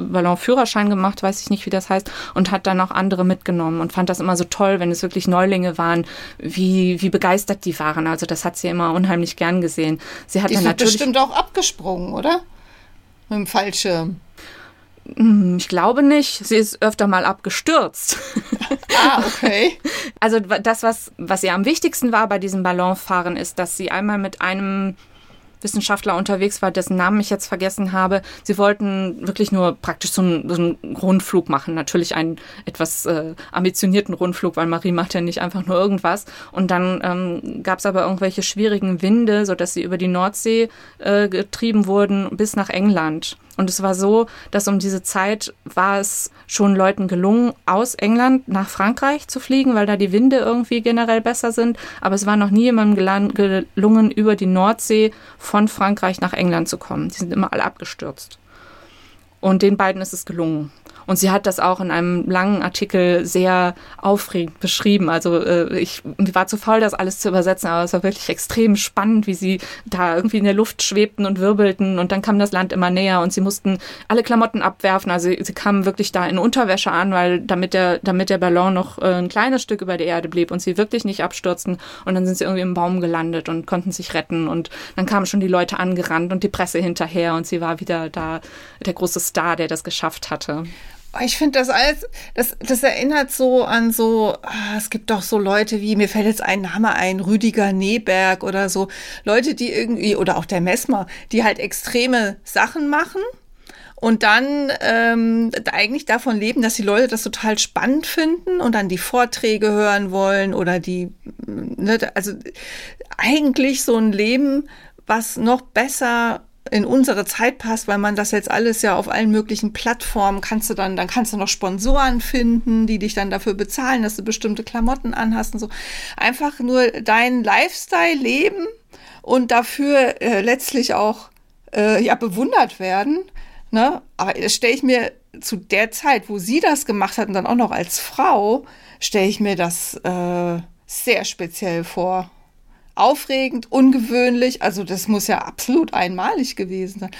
Ballonführerschein gemacht, weiß ich nicht, wie das heißt, und hat dann auch andere mitgenommen und fand das immer so toll, wenn es wirklich Neulinge waren, wie, wie begeistert die waren. Also das hat sie immer unheimlich gern gesehen. Sie hat die dann natürlich bestimmt auch abgesprungen, oder? Mit dem Fallschirm. Hm, ich glaube nicht. Sie ist öfter mal abgestürzt. Ah, okay. Also das, was, was ihr am wichtigsten war bei diesem Ballonfahren, ist, dass sie einmal mit einem Wissenschaftler unterwegs war, dessen Namen ich jetzt vergessen habe. Sie wollten wirklich nur praktisch so einen, so einen Rundflug machen. Natürlich einen etwas äh, ambitionierten Rundflug, weil Marie macht ja nicht einfach nur irgendwas. Und dann ähm, gab es aber irgendwelche schwierigen Winde, sodass sie über die Nordsee äh, getrieben wurden bis nach England. Und es war so, dass um diese Zeit war es schon Leuten gelungen, aus England nach Frankreich zu fliegen, weil da die Winde irgendwie generell besser sind. Aber es war noch nie jemandem gelungen, über die Nordsee von Frankreich nach England zu kommen. Die sind immer alle abgestürzt. Und den beiden ist es gelungen. Und sie hat das auch in einem langen Artikel sehr aufregend beschrieben. Also äh, ich war zu faul, das alles zu übersetzen, aber es war wirklich extrem spannend, wie sie da irgendwie in der Luft schwebten und wirbelten und dann kam das Land immer näher und sie mussten alle Klamotten abwerfen. Also sie, sie kamen wirklich da in Unterwäsche an, weil damit der, damit der Ballon noch äh, ein kleines Stück über der Erde blieb und sie wirklich nicht abstürzten. Und dann sind sie irgendwie im Baum gelandet und konnten sich retten. Und dann kamen schon die Leute angerannt und die Presse hinterher und sie war wieder da der große Star, der das geschafft hatte. Oh, ich finde das alles, das, das erinnert so an so, ah, es gibt doch so Leute wie, mir fällt jetzt ein Name ein, Rüdiger Neberg oder so, Leute, die irgendwie, oder auch der Messmer, die halt extreme Sachen machen und dann ähm, eigentlich davon leben, dass die Leute das total spannend finden und dann die Vorträge hören wollen oder die, ne, also eigentlich so ein Leben, was noch besser in unsere Zeit passt, weil man das jetzt alles ja auf allen möglichen Plattformen kannst du dann, dann kannst du noch Sponsoren finden, die dich dann dafür bezahlen, dass du bestimmte Klamotten anhast und so. Einfach nur deinen Lifestyle leben und dafür äh, letztlich auch äh, ja bewundert werden. Ne? Aber das stelle ich mir zu der Zeit, wo sie das gemacht hat und dann auch noch als Frau, stelle ich mir das äh, sehr speziell vor aufregend, ungewöhnlich. Also das muss ja absolut einmalig gewesen sein.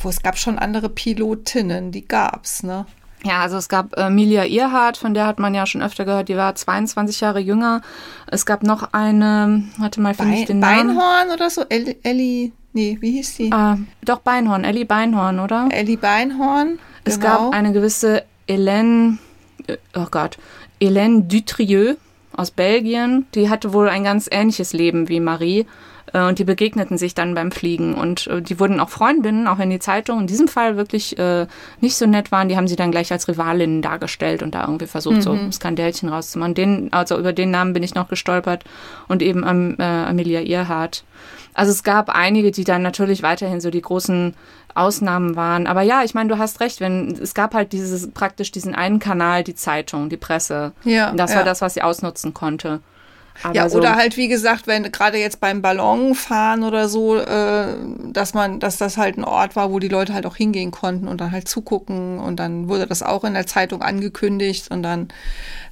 Wo es gab schon andere Pilotinnen, die gab's, ne? Ja, also es gab Emilia Earhart, von der hat man ja schon öfter gehört, die war 22 Jahre jünger. Es gab noch eine, warte mal, finde ich den Namen. Beinhorn oder so? Ellie, nee, wie hieß die? Ah, doch, Beinhorn, Ellie Beinhorn, oder? Ellie Beinhorn. Es genau. gab eine gewisse Hélène, äh, oh Gott, Hélène Dutrieux, aus Belgien, die hatte wohl ein ganz ähnliches Leben wie Marie. Äh, und die begegneten sich dann beim Fliegen und äh, die wurden auch Freundinnen, auch wenn die Zeitungen in diesem Fall wirklich äh, nicht so nett waren. Die haben sie dann gleich als Rivalinnen dargestellt und da irgendwie versucht, mhm. so Skandälchen rauszumachen. Den, also über den Namen bin ich noch gestolpert und eben äh, Amelia Earhart. Also es gab einige, die dann natürlich weiterhin so die großen Ausnahmen waren. Aber ja, ich meine, du hast recht, wenn es gab halt dieses praktisch diesen einen Kanal, die Zeitung, die Presse. Ja. Das war ja. das, was sie ausnutzen konnte. Aber ja, so oder halt, wie gesagt, wenn gerade jetzt beim Ballonfahren oder so, äh, dass man, dass das halt ein Ort war, wo die Leute halt auch hingehen konnten und dann halt zugucken und dann wurde das auch in der Zeitung angekündigt und dann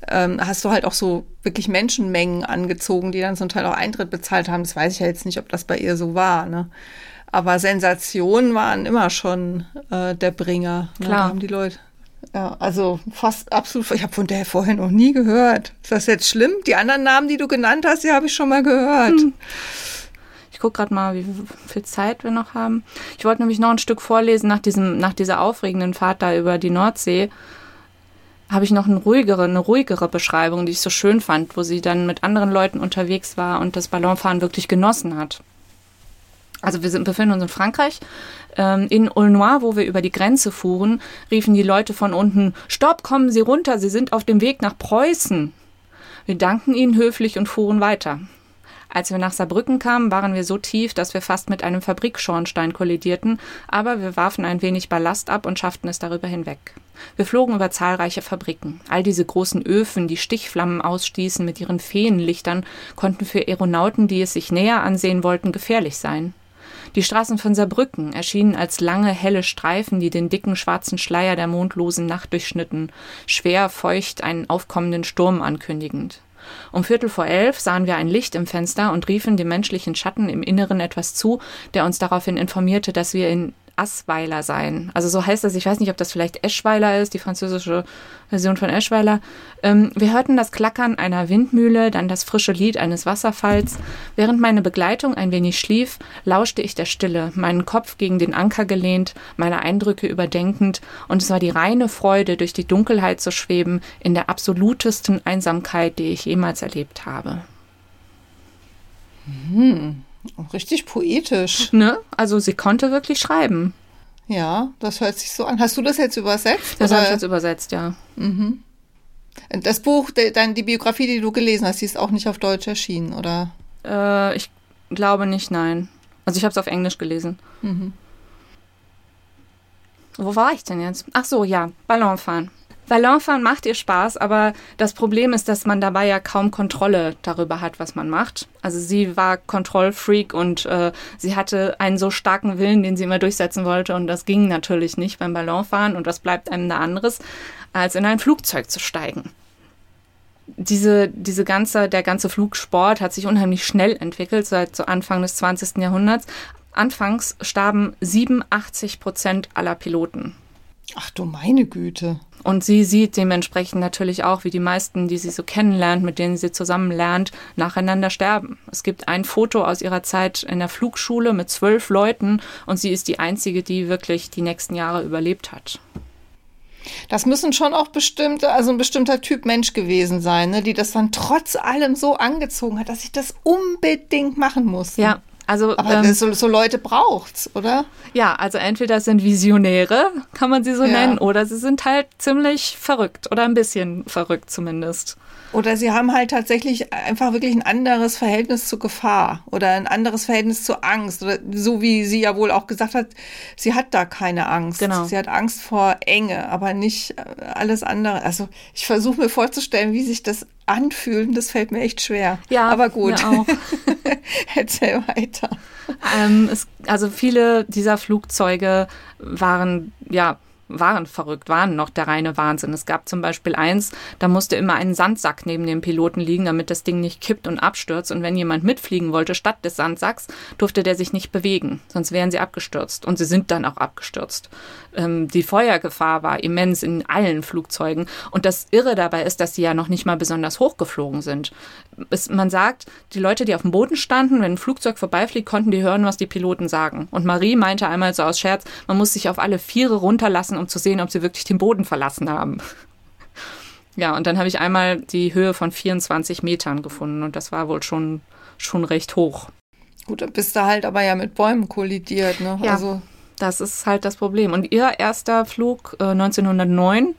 ähm, hast du halt auch so wirklich Menschenmengen angezogen, die dann zum Teil auch Eintritt bezahlt haben. Das weiß ich ja jetzt nicht, ob das bei ihr so war, ne? Aber Sensationen waren immer schon äh, der Bringer. Ne? Klar. Da haben die Leute ja, also fast absolut. Ich habe von der vorher noch nie gehört. Ist das jetzt schlimm? Die anderen Namen, die du genannt hast, die habe ich schon mal gehört. Hm. Ich gucke gerade mal, wie viel Zeit wir noch haben. Ich wollte nämlich noch ein Stück vorlesen nach, diesem, nach dieser aufregenden Fahrt da über die Nordsee. Habe ich noch eine ruhigere, eine ruhigere Beschreibung, die ich so schön fand, wo sie dann mit anderen Leuten unterwegs war und das Ballonfahren wirklich genossen hat. Also wir sind, befinden uns in Frankreich. Ähm, in Aulnoy, wo wir über die Grenze fuhren, riefen die Leute von unten, Stopp, kommen Sie runter, Sie sind auf dem Weg nach Preußen. Wir danken ihnen höflich und fuhren weiter. Als wir nach Saarbrücken kamen, waren wir so tief, dass wir fast mit einem Fabrikschornstein kollidierten, aber wir warfen ein wenig Ballast ab und schafften es darüber hinweg. Wir flogen über zahlreiche Fabriken. All diese großen Öfen, die Stichflammen ausstießen mit ihren Feenlichtern, konnten für Aeronauten, die es sich näher ansehen wollten, gefährlich sein. Die Straßen von Saarbrücken erschienen als lange, helle Streifen, die den dicken, schwarzen Schleier der mondlosen Nacht durchschnitten, schwer feucht einen aufkommenden Sturm ankündigend. Um Viertel vor elf sahen wir ein Licht im Fenster und riefen dem menschlichen Schatten im Inneren etwas zu, der uns daraufhin informierte, dass wir in Assweiler sein. Also so heißt das, ich weiß nicht, ob das vielleicht Eschweiler ist, die französische Version von Eschweiler. Ähm, wir hörten das Klackern einer Windmühle, dann das frische Lied eines Wasserfalls. Während meine Begleitung ein wenig schlief, lauschte ich der Stille, meinen Kopf gegen den Anker gelehnt, meine Eindrücke überdenkend, und es war die reine Freude, durch die Dunkelheit zu schweben, in der absolutesten Einsamkeit, die ich jemals erlebt habe. Hm. Richtig poetisch. Ne? Also sie konnte wirklich schreiben. Ja, das hört sich so an. Hast du das jetzt übersetzt? Das habe ich jetzt übersetzt, ja. Mhm. Das Buch, dann die Biografie, die du gelesen hast, die ist auch nicht auf Deutsch erschienen, oder? Äh, ich glaube nicht, nein. Also ich habe es auf Englisch gelesen. Mhm. Wo war ich denn jetzt? Ach so, ja, Ballonfahren. Ballonfahren macht ihr Spaß, aber das Problem ist, dass man dabei ja kaum Kontrolle darüber hat, was man macht. Also sie war Kontrollfreak und äh, sie hatte einen so starken Willen, den sie immer durchsetzen wollte und das ging natürlich nicht beim Ballonfahren und was bleibt einem da anderes, als in ein Flugzeug zu steigen. Diese, diese ganze, der ganze Flugsport hat sich unheimlich schnell entwickelt, seit so Anfang des 20. Jahrhunderts. Anfangs starben 87 Prozent aller Piloten. Ach du meine Güte. Und sie sieht dementsprechend natürlich auch, wie die meisten, die sie so kennenlernt, mit denen sie zusammen lernt, nacheinander sterben. Es gibt ein Foto aus ihrer Zeit in der Flugschule mit zwölf Leuten und sie ist die einzige, die wirklich die nächsten Jahre überlebt hat. Das müssen schon auch bestimmte, also ein bestimmter Typ Mensch gewesen sein, ne, die das dann trotz allem so angezogen hat, dass ich das unbedingt machen muss. Ja, also, Aber ähm, so, so, Leute braucht's, oder? Ja, also entweder sind Visionäre, kann man sie so ja. nennen, oder sie sind halt ziemlich verrückt oder ein bisschen verrückt zumindest. Oder sie haben halt tatsächlich einfach wirklich ein anderes Verhältnis zur Gefahr oder ein anderes Verhältnis zur Angst. Oder so wie sie ja wohl auch gesagt hat, sie hat da keine Angst. Genau. Sie hat Angst vor Enge, aber nicht äh, alles andere. Also ich versuche mir vorzustellen, wie sich das anfühlt. Das fällt mir echt schwer. Ja, aber gut. Mir auch. Erzähl weiter. Ähm, es, also viele dieser Flugzeuge waren ja waren verrückt, waren noch der reine Wahnsinn. Es gab zum Beispiel eins, da musste immer ein Sandsack neben dem Piloten liegen, damit das Ding nicht kippt und abstürzt. Und wenn jemand mitfliegen wollte statt des Sandsacks, durfte der sich nicht bewegen, sonst wären sie abgestürzt. Und sie sind dann auch abgestürzt. Ähm, die Feuergefahr war immens in allen Flugzeugen. Und das Irre dabei ist, dass sie ja noch nicht mal besonders hoch geflogen sind. Es, man sagt, die Leute, die auf dem Boden standen, wenn ein Flugzeug vorbeifliegt, konnten die hören, was die Piloten sagen. Und Marie meinte einmal so aus Scherz, man muss sich auf alle Viere runterlassen, lassen, um zu sehen, ob sie wirklich den Boden verlassen haben. Ja, und dann habe ich einmal die Höhe von 24 Metern gefunden und das war wohl schon, schon recht hoch. Gut, dann bist du halt aber ja mit Bäumen kollidiert, ne? Ja, also das ist halt das Problem. Und ihr erster Flug äh, 1909,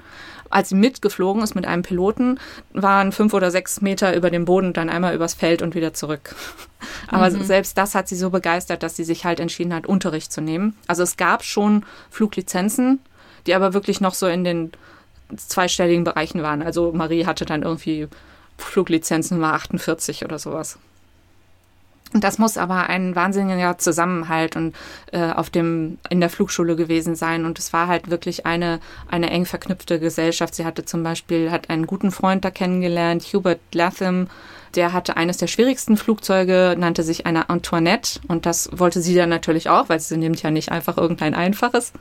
als sie mitgeflogen ist mit einem Piloten, waren fünf oder sechs Meter über dem Boden, dann einmal übers Feld und wieder zurück. Aber mhm. selbst das hat sie so begeistert, dass sie sich halt entschieden hat, Unterricht zu nehmen. Also es gab schon Fluglizenzen die aber wirklich noch so in den zweistelligen Bereichen waren. Also Marie hatte dann irgendwie Fluglizenzen war 48 oder sowas. Und das muss aber ein wahnsinniger Zusammenhalt und äh, auf dem in der Flugschule gewesen sein. Und es war halt wirklich eine eine eng verknüpfte Gesellschaft. Sie hatte zum Beispiel hat einen guten Freund da kennengelernt, Hubert Latham. Der hatte eines der schwierigsten Flugzeuge, nannte sich eine Antoinette. Und das wollte sie dann natürlich auch, weil sie nimmt ja nicht einfach irgendein einfaches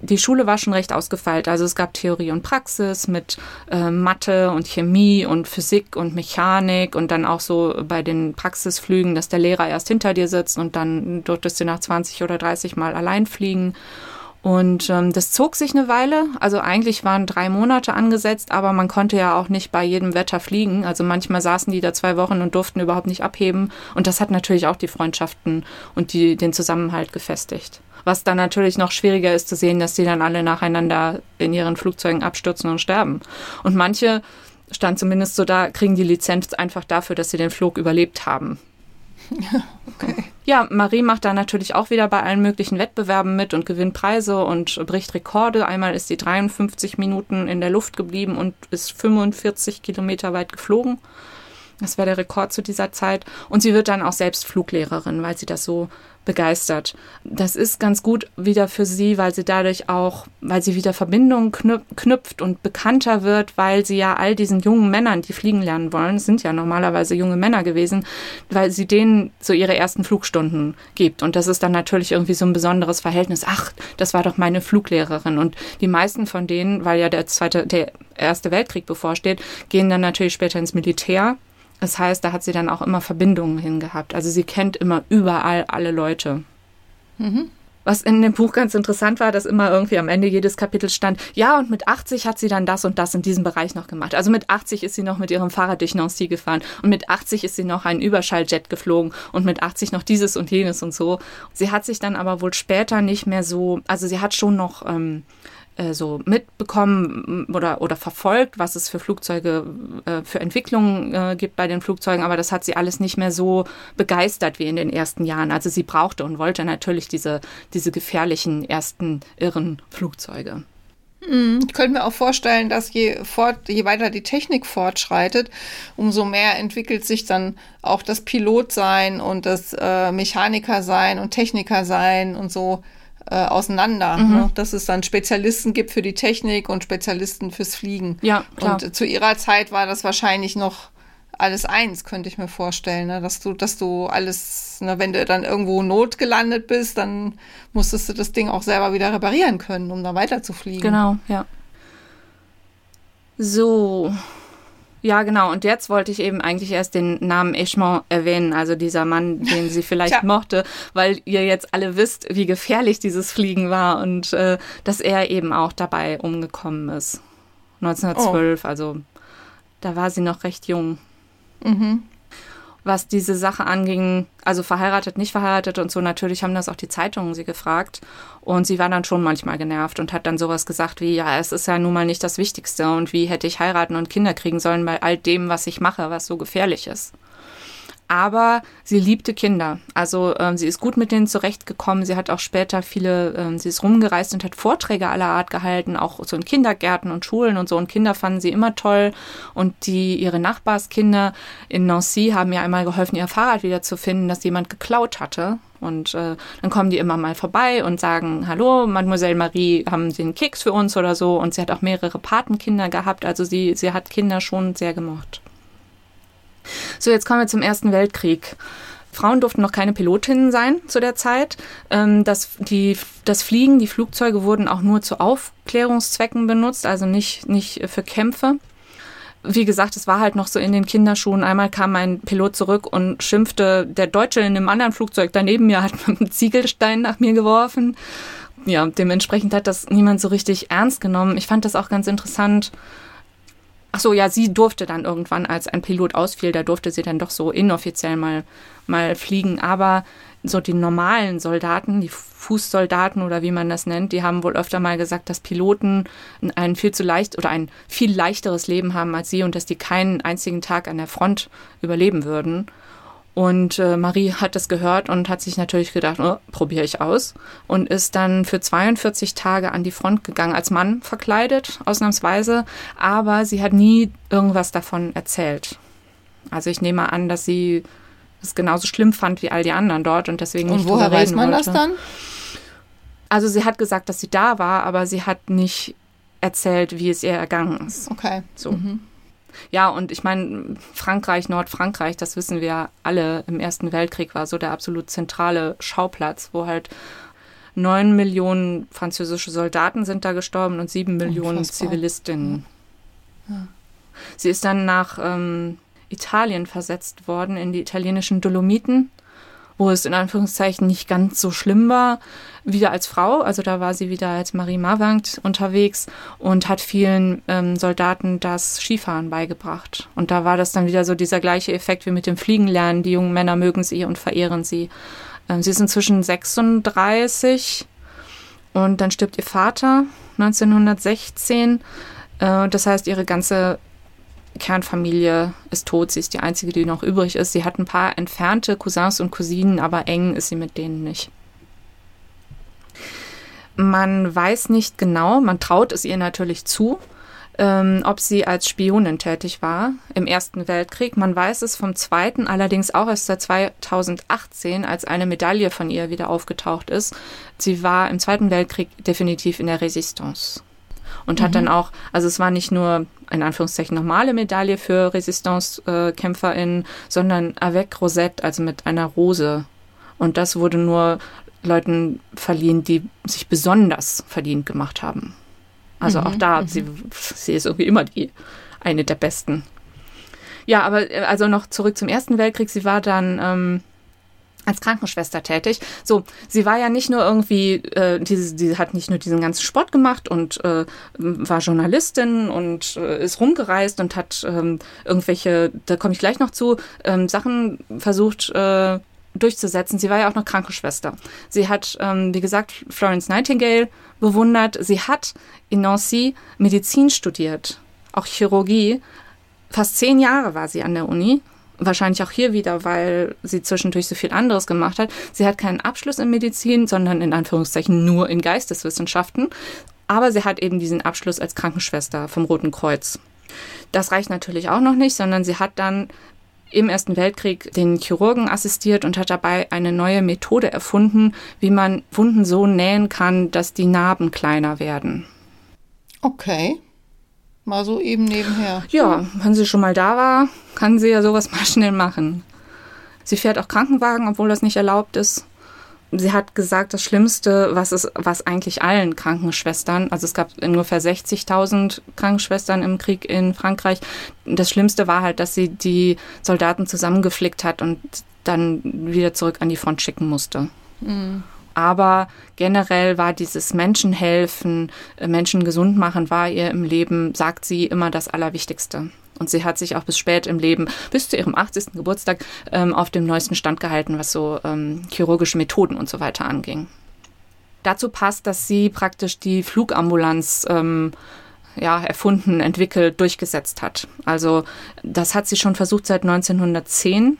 die Schule war schon recht ausgefeilt. Also es gab Theorie und Praxis mit äh, Mathe und Chemie und Physik und Mechanik und dann auch so bei den Praxisflügen, dass der Lehrer erst hinter dir sitzt und dann durftest du nach 20 oder 30 Mal allein fliegen. Und ähm, das zog sich eine Weile. Also eigentlich waren drei Monate angesetzt, aber man konnte ja auch nicht bei jedem Wetter fliegen. Also manchmal saßen die da zwei Wochen und durften überhaupt nicht abheben. Und das hat natürlich auch die Freundschaften und die, den Zusammenhalt gefestigt. Was dann natürlich noch schwieriger ist zu sehen, dass die dann alle nacheinander in ihren Flugzeugen abstürzen und sterben. Und manche, stand zumindest so da, kriegen die Lizenz einfach dafür, dass sie den Flug überlebt haben. okay. Ja, Marie macht da natürlich auch wieder bei allen möglichen Wettbewerben mit und gewinnt Preise und bricht Rekorde. Einmal ist sie 53 Minuten in der Luft geblieben und ist 45 Kilometer weit geflogen. Das wäre der Rekord zu dieser Zeit. Und sie wird dann auch selbst Fluglehrerin, weil sie das so begeistert. Das ist ganz gut wieder für sie, weil sie dadurch auch, weil sie wieder Verbindungen knüpft und bekannter wird, weil sie ja all diesen jungen Männern, die fliegen lernen wollen, sind ja normalerweise junge Männer gewesen, weil sie denen so ihre ersten Flugstunden gibt. Und das ist dann natürlich irgendwie so ein besonderes Verhältnis. Ach, das war doch meine Fluglehrerin. Und die meisten von denen, weil ja der zweite, der erste Weltkrieg bevorsteht, gehen dann natürlich später ins Militär das heißt, da hat sie dann auch immer Verbindungen hingehabt. Also sie kennt immer überall alle Leute. Mhm. Was in dem Buch ganz interessant war, dass immer irgendwie am Ende jedes Kapitel stand, ja, und mit 80 hat sie dann das und das in diesem Bereich noch gemacht. Also mit 80 ist sie noch mit ihrem Fahrrad durch Nancy gefahren und mit 80 ist sie noch einen Überschalljet geflogen und mit 80 noch dieses und jenes und so. Sie hat sich dann aber wohl später nicht mehr so, also sie hat schon noch ähm, äh, so mitbekommen oder, oder verfolgt, was es für Flugzeuge, äh, für Entwicklungen äh, gibt bei den Flugzeugen, aber das hat sie alles nicht mehr so begeistert wie in den ersten Jahren. Also sie brauchte und wollte natürlich diese, diese gefährlichen ersten irren Flugzeuge. Hm, ich könnte mir auch vorstellen, dass je, fort, je weiter die Technik fortschreitet, umso mehr entwickelt sich dann auch das Pilotsein und das äh, Mechanikersein und Technikersein und so äh, auseinander. Mhm. Ne? Dass es dann Spezialisten gibt für die Technik und Spezialisten fürs Fliegen. Ja, klar. Und zu ihrer Zeit war das wahrscheinlich noch alles eins, könnte ich mir vorstellen, ne? dass du, dass du alles, ne, wenn du dann irgendwo not gelandet bist, dann musstest du das Ding auch selber wieder reparieren können, um da weiter zu fliegen. Genau, ja. So, ja, genau. Und jetzt wollte ich eben eigentlich erst den Namen Echemont erwähnen, also dieser Mann, den sie vielleicht mochte, weil ihr jetzt alle wisst, wie gefährlich dieses Fliegen war und äh, dass er eben auch dabei umgekommen ist. 1912, oh. also da war sie noch recht jung. Mhm was diese Sache anging, also verheiratet, nicht verheiratet und so, natürlich haben das auch die Zeitungen sie gefragt. Und sie war dann schon manchmal genervt und hat dann sowas gesagt wie, ja, es ist ja nun mal nicht das Wichtigste und wie hätte ich heiraten und Kinder kriegen sollen bei all dem, was ich mache, was so gefährlich ist aber sie liebte Kinder. Also ähm, sie ist gut mit denen zurechtgekommen. Sie hat auch später viele, ähm, sie ist rumgereist und hat Vorträge aller Art gehalten, auch so in Kindergärten und Schulen und so. Und Kinder fanden sie immer toll. Und die ihre Nachbarskinder in Nancy haben ihr einmal geholfen, ihr Fahrrad wiederzufinden, das jemand geklaut hatte. Und äh, dann kommen die immer mal vorbei und sagen, hallo, Mademoiselle Marie, haben Sie einen Keks für uns oder so. Und sie hat auch mehrere Patenkinder gehabt. Also sie, sie hat Kinder schon sehr gemocht. So, jetzt kommen wir zum Ersten Weltkrieg. Frauen durften noch keine Pilotinnen sein zu der Zeit. Ähm, das, die, das Fliegen, die Flugzeuge wurden auch nur zu Aufklärungszwecken benutzt, also nicht, nicht für Kämpfe. Wie gesagt, es war halt noch so in den Kinderschuhen. Einmal kam ein Pilot zurück und schimpfte, der Deutsche in einem anderen Flugzeug daneben mir hat einen Ziegelstein nach mir geworfen. Ja, dementsprechend hat das niemand so richtig ernst genommen. Ich fand das auch ganz interessant Ach so, ja, sie durfte dann irgendwann, als ein Pilot ausfiel, da durfte sie dann doch so inoffiziell mal, mal fliegen. Aber so die normalen Soldaten, die Fußsoldaten oder wie man das nennt, die haben wohl öfter mal gesagt, dass Piloten ein viel zu leicht oder ein viel leichteres Leben haben als sie und dass die keinen einzigen Tag an der Front überleben würden. Und äh, Marie hat das gehört und hat sich natürlich gedacht, oh, probiere ich aus. Und ist dann für 42 Tage an die Front gegangen, als Mann verkleidet, ausnahmsweise. Aber sie hat nie irgendwas davon erzählt. Also ich nehme an, dass sie es genauso schlimm fand wie all die anderen dort und deswegen Und nicht woher weiß man wollte. das dann? Also sie hat gesagt, dass sie da war, aber sie hat nicht erzählt, wie es ihr ergangen ist. Okay. So. Ja, und ich meine, Frankreich, Nordfrankreich, das wissen wir alle, im Ersten Weltkrieg war so der absolut zentrale Schauplatz, wo halt neun Millionen französische Soldaten sind da gestorben und sieben Millionen Unfassbar. Zivilistinnen. Sie ist dann nach ähm, Italien versetzt worden, in die italienischen Dolomiten, wo es in Anführungszeichen nicht ganz so schlimm war, wieder als Frau. Also da war sie wieder als Marie Marwangt unterwegs und hat vielen ähm, Soldaten das Skifahren beigebracht. Und da war das dann wieder so dieser gleiche Effekt wie mit dem Fliegenlernen. Die jungen Männer mögen sie und verehren sie. Ähm, sie ist inzwischen 36 und dann stirbt ihr Vater 1916. Äh, das heißt, ihre ganze Kernfamilie ist tot. Sie ist die einzige, die noch übrig ist. Sie hat ein paar entfernte Cousins und Cousinen, aber eng ist sie mit denen nicht. Man weiß nicht genau, man traut es ihr natürlich zu, ähm, ob sie als Spionin tätig war im Ersten Weltkrieg. Man weiß es vom Zweiten allerdings auch erst seit 2018, als eine Medaille von ihr wieder aufgetaucht ist. Sie war im Zweiten Weltkrieg definitiv in der Resistance und hat dann auch, also es war nicht nur in Anführungszeichen normale Medaille für Resistance-KämpferInnen, sondern avec Rosette, also mit einer Rose. Und das wurde nur Leuten verliehen, die sich besonders verdient gemacht haben. Also auch da, sie, sie ist irgendwie immer die eine der besten. Ja, aber äh, also noch zurück zum Ersten Weltkrieg. Sie war dann ähm, als Krankenschwester tätig. So, sie war ja nicht nur irgendwie, äh, diese, sie hat nicht nur diesen ganzen Sport gemacht und äh, war Journalistin und äh, ist rumgereist und hat ähm, irgendwelche, da komme ich gleich noch zu, ähm, Sachen versucht äh, durchzusetzen. Sie war ja auch noch Krankenschwester. Sie hat, ähm, wie gesagt, Florence Nightingale bewundert. Sie hat in Nancy Medizin studiert, auch Chirurgie. Fast zehn Jahre war sie an der Uni wahrscheinlich auch hier wieder, weil sie zwischendurch so viel anderes gemacht hat. Sie hat keinen Abschluss in Medizin, sondern in Anführungszeichen nur in Geisteswissenschaften. Aber sie hat eben diesen Abschluss als Krankenschwester vom Roten Kreuz. Das reicht natürlich auch noch nicht, sondern sie hat dann im Ersten Weltkrieg den Chirurgen assistiert und hat dabei eine neue Methode erfunden, wie man Wunden so nähen kann, dass die Narben kleiner werden. Okay. Mal so eben nebenher. Ja, wenn sie schon mal da war, kann sie ja sowas mal schnell machen. Sie fährt auch Krankenwagen, obwohl das nicht erlaubt ist. Sie hat gesagt, das Schlimmste, was es, was eigentlich allen Krankenschwestern, also es gab ungefähr 60.000 Krankenschwestern im Krieg in Frankreich. Das Schlimmste war halt, dass sie die Soldaten zusammengeflickt hat und dann wieder zurück an die Front schicken musste. Aber generell war dieses Menschenhelfen, äh, Menschen gesund machen, war ihr im Leben, sagt sie, immer das Allerwichtigste. Und sie hat sich auch bis spät im Leben, bis zu ihrem 80. Geburtstag, ähm, auf dem neuesten Stand gehalten, was so ähm, chirurgische Methoden und so weiter anging. Dazu passt, dass sie praktisch die Flugambulanz ähm, ja, erfunden, entwickelt, durchgesetzt hat. Also das hat sie schon versucht seit 1910.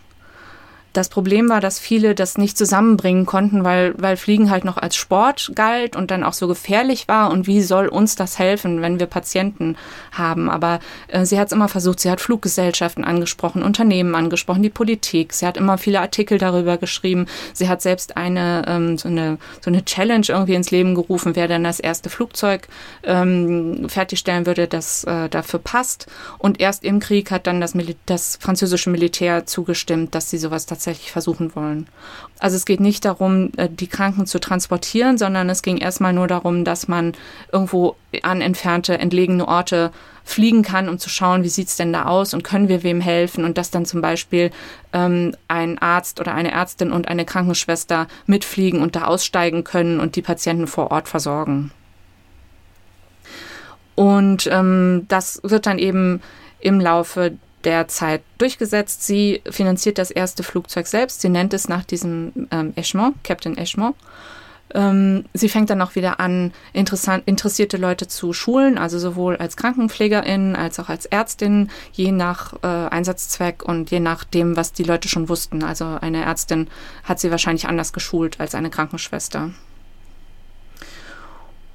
Das Problem war, dass viele das nicht zusammenbringen konnten, weil, weil Fliegen halt noch als Sport galt und dann auch so gefährlich war. Und wie soll uns das helfen, wenn wir Patienten haben? Aber äh, sie hat es immer versucht. Sie hat Fluggesellschaften angesprochen, Unternehmen angesprochen, die Politik. Sie hat immer viele Artikel darüber geschrieben. Sie hat selbst eine, ähm, so eine, so eine Challenge irgendwie ins Leben gerufen, wer denn das erste Flugzeug ähm, fertigstellen würde, das äh, dafür passt. Und erst im Krieg hat dann das, Mil das französische Militär zugestimmt, dass sie sowas tatsächlich versuchen wollen. Also es geht nicht darum, äh, die Kranken zu transportieren, sondern es ging erstmal nur darum, dass man irgendwo an entfernte, entlegene Orte fliegen kann, um zu schauen, wie sieht's denn da aus und können wir wem helfen und dass dann zum Beispiel ähm, ein Arzt oder eine Ärztin und eine Krankenschwester mitfliegen und da aussteigen können und die Patienten vor Ort versorgen. Und ähm, das wird dann eben im Laufe der Zeit durchgesetzt. Sie finanziert das erste Flugzeug selbst. Sie nennt es nach diesem ähm, Echemont, Captain Echemont. Ähm, sie fängt dann auch wieder an, interessierte Leute zu schulen, also sowohl als Krankenpflegerin als auch als Ärztin, je nach äh, Einsatzzweck und je nachdem, was die Leute schon wussten. Also eine Ärztin hat sie wahrscheinlich anders geschult als eine Krankenschwester.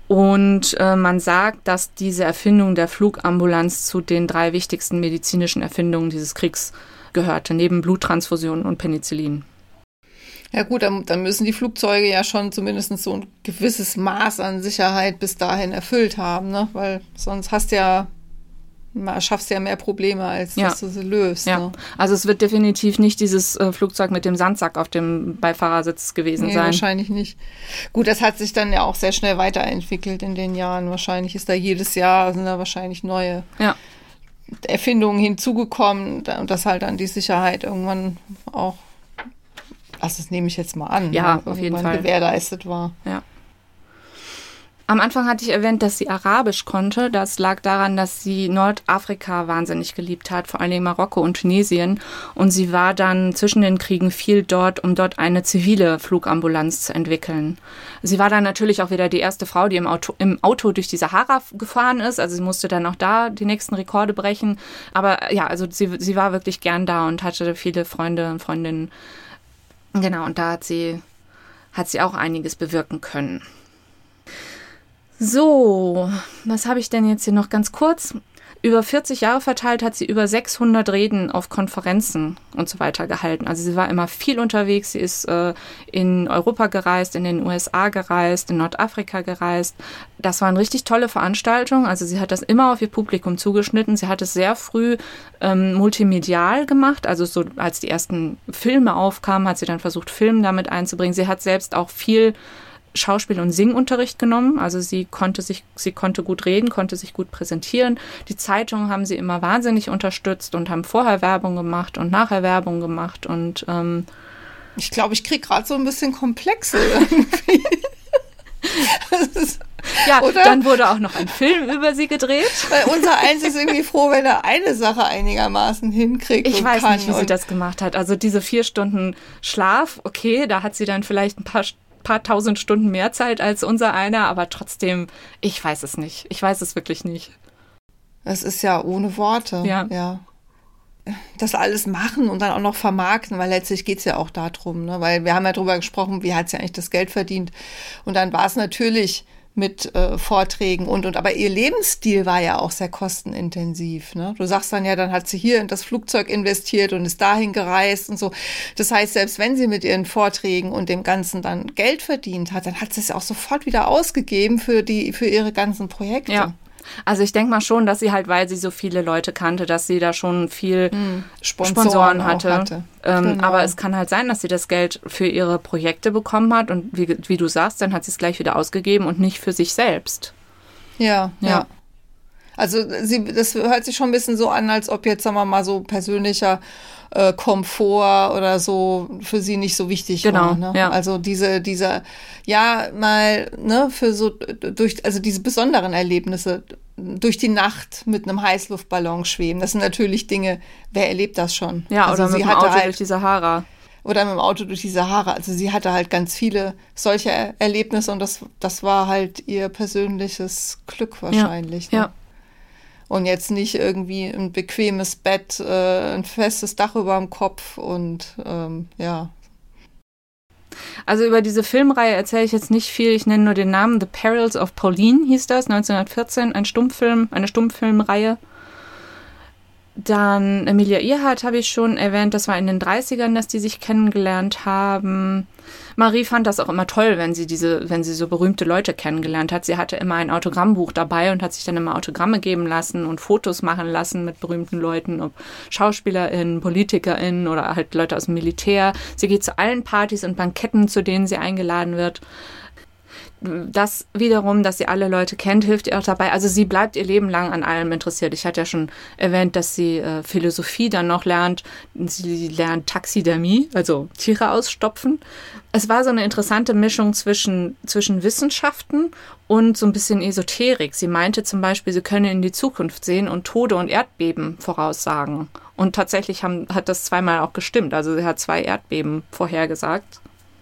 Und äh, man sagt, dass diese Erfindung der Flugambulanz zu den drei wichtigsten medizinischen Erfindungen dieses Kriegs gehörte, neben Bluttransfusionen und Penicillin. Ja gut, dann, dann müssen die Flugzeuge ja schon zumindest so ein gewisses Maß an Sicherheit bis dahin erfüllt haben, ne? Weil sonst hast du ja schaffst ja mehr Probleme, als ja. dass du sie löst. Ja. Ne? Also es wird definitiv nicht dieses äh, Flugzeug mit dem Sandsack auf dem Beifahrersitz gewesen nee, sein. Wahrscheinlich nicht. Gut, das hat sich dann ja auch sehr schnell weiterentwickelt in den Jahren. Wahrscheinlich ist da jedes Jahr sind da wahrscheinlich neue ja. Erfindungen hinzugekommen und das halt dann die Sicherheit irgendwann auch also das nehme ich jetzt mal an. Ja, ne? auf jeden Fall. gewährleistet war. Ja. Am Anfang hatte ich erwähnt, dass sie Arabisch konnte. Das lag daran, dass sie Nordafrika wahnsinnig geliebt hat, vor allem Marokko und Tunesien. Und sie war dann zwischen den Kriegen viel dort, um dort eine zivile Flugambulanz zu entwickeln. Sie war dann natürlich auch wieder die erste Frau, die im Auto, im Auto durch die Sahara gefahren ist. Also sie musste dann auch da die nächsten Rekorde brechen. Aber ja, also sie, sie war wirklich gern da und hatte viele Freunde und Freundinnen Genau, und da hat sie, hat sie auch einiges bewirken können. So, was habe ich denn jetzt hier noch ganz kurz? Über 40 Jahre verteilt hat sie über 600 Reden auf Konferenzen und so weiter gehalten. Also sie war immer viel unterwegs. Sie ist äh, in Europa gereist, in den USA gereist, in Nordafrika gereist. Das waren richtig tolle Veranstaltungen. Also sie hat das immer auf ihr Publikum zugeschnitten. Sie hat es sehr früh ähm, multimedial gemacht. Also so als die ersten Filme aufkamen, hat sie dann versucht, Film damit einzubringen. Sie hat selbst auch viel Schauspiel- und Singunterricht genommen. Also sie konnte sich, sie konnte gut reden, konnte sich gut präsentieren. Die Zeitungen haben sie immer wahnsinnig unterstützt und haben vorher Werbung gemacht und nachher Werbung gemacht und ähm, ich glaube, ich kriege gerade so ein bisschen Komplexe irgendwie. ja, Oder? dann wurde auch noch ein Film über sie gedreht. Weil unser Eins ist irgendwie froh, wenn er eine Sache einigermaßen hinkriegt. Ich weiß nicht, wie sie das gemacht hat. Also diese vier Stunden Schlaf, okay, da hat sie dann vielleicht ein paar paar tausend Stunden mehr Zeit als unser einer, aber trotzdem, ich weiß es nicht. Ich weiß es wirklich nicht. Es ist ja ohne Worte. Ja. ja. Das alles machen und dann auch noch vermarkten, weil letztlich geht es ja auch darum, ne? weil wir haben ja darüber gesprochen, wie hat sie eigentlich das Geld verdient. Und dann war es natürlich mit äh, Vorträgen und und aber ihr Lebensstil war ja auch sehr kostenintensiv. Ne? Du sagst dann ja, dann hat sie hier in das Flugzeug investiert und ist dahin gereist und so. Das heißt, selbst wenn sie mit ihren Vorträgen und dem Ganzen dann Geld verdient hat, dann hat sie es auch sofort wieder ausgegeben für die für ihre ganzen Projekte. Ja. Also ich denke mal schon, dass sie halt, weil sie so viele Leute kannte, dass sie da schon viel hm, Sponsoren, Sponsoren hatte. hatte. Ähm, genau. Aber es kann halt sein, dass sie das Geld für ihre Projekte bekommen hat und wie, wie du sagst, dann hat sie es gleich wieder ausgegeben und nicht für sich selbst. Ja, ja. ja. Also sie, das hört sich schon ein bisschen so an, als ob jetzt, sagen wir mal, so persönlicher äh, Komfort oder so für sie nicht so wichtig genau, war. Ne? Ja. Also diese, dieser, ja, mal, ne, für so durch, also diese besonderen Erlebnisse durch die Nacht mit einem Heißluftballon schweben. Das sind natürlich Dinge, wer erlebt das schon? Ja, also oder mit dem Auto halt, durch die Sahara. Oder mit dem Auto durch die Sahara. Also sie hatte halt ganz viele solche Erlebnisse und das, das war halt ihr persönliches Glück wahrscheinlich. Ja. Ne? ja und jetzt nicht irgendwie ein bequemes Bett, äh, ein festes Dach über dem Kopf und ähm, ja. Also über diese Filmreihe erzähle ich jetzt nicht viel. Ich nenne nur den Namen. The Perils of Pauline hieß das, 1914, ein Stummfilm, eine Stummfilmreihe. Dann Emilia Earhart habe ich schon erwähnt, das war in den 30ern, dass die sich kennengelernt haben. Marie fand das auch immer toll, wenn sie diese, wenn sie so berühmte Leute kennengelernt hat. Sie hatte immer ein Autogrammbuch dabei und hat sich dann immer Autogramme geben lassen und Fotos machen lassen mit berühmten Leuten, ob SchauspielerInnen, PolitikerInnen oder halt Leute aus dem Militär. Sie geht zu allen Partys und Banketten, zu denen sie eingeladen wird das wiederum, dass sie alle Leute kennt, hilft ihr auch dabei. Also sie bleibt ihr Leben lang an allem interessiert. Ich hatte ja schon erwähnt, dass sie äh, Philosophie dann noch lernt. Sie lernt Taxidermie, also Tiere ausstopfen. Es war so eine interessante Mischung zwischen, zwischen Wissenschaften und so ein bisschen Esoterik. Sie meinte zum Beispiel, sie könne in die Zukunft sehen und Tode und Erdbeben voraussagen. Und tatsächlich haben, hat das zweimal auch gestimmt. Also sie hat zwei Erdbeben vorhergesagt.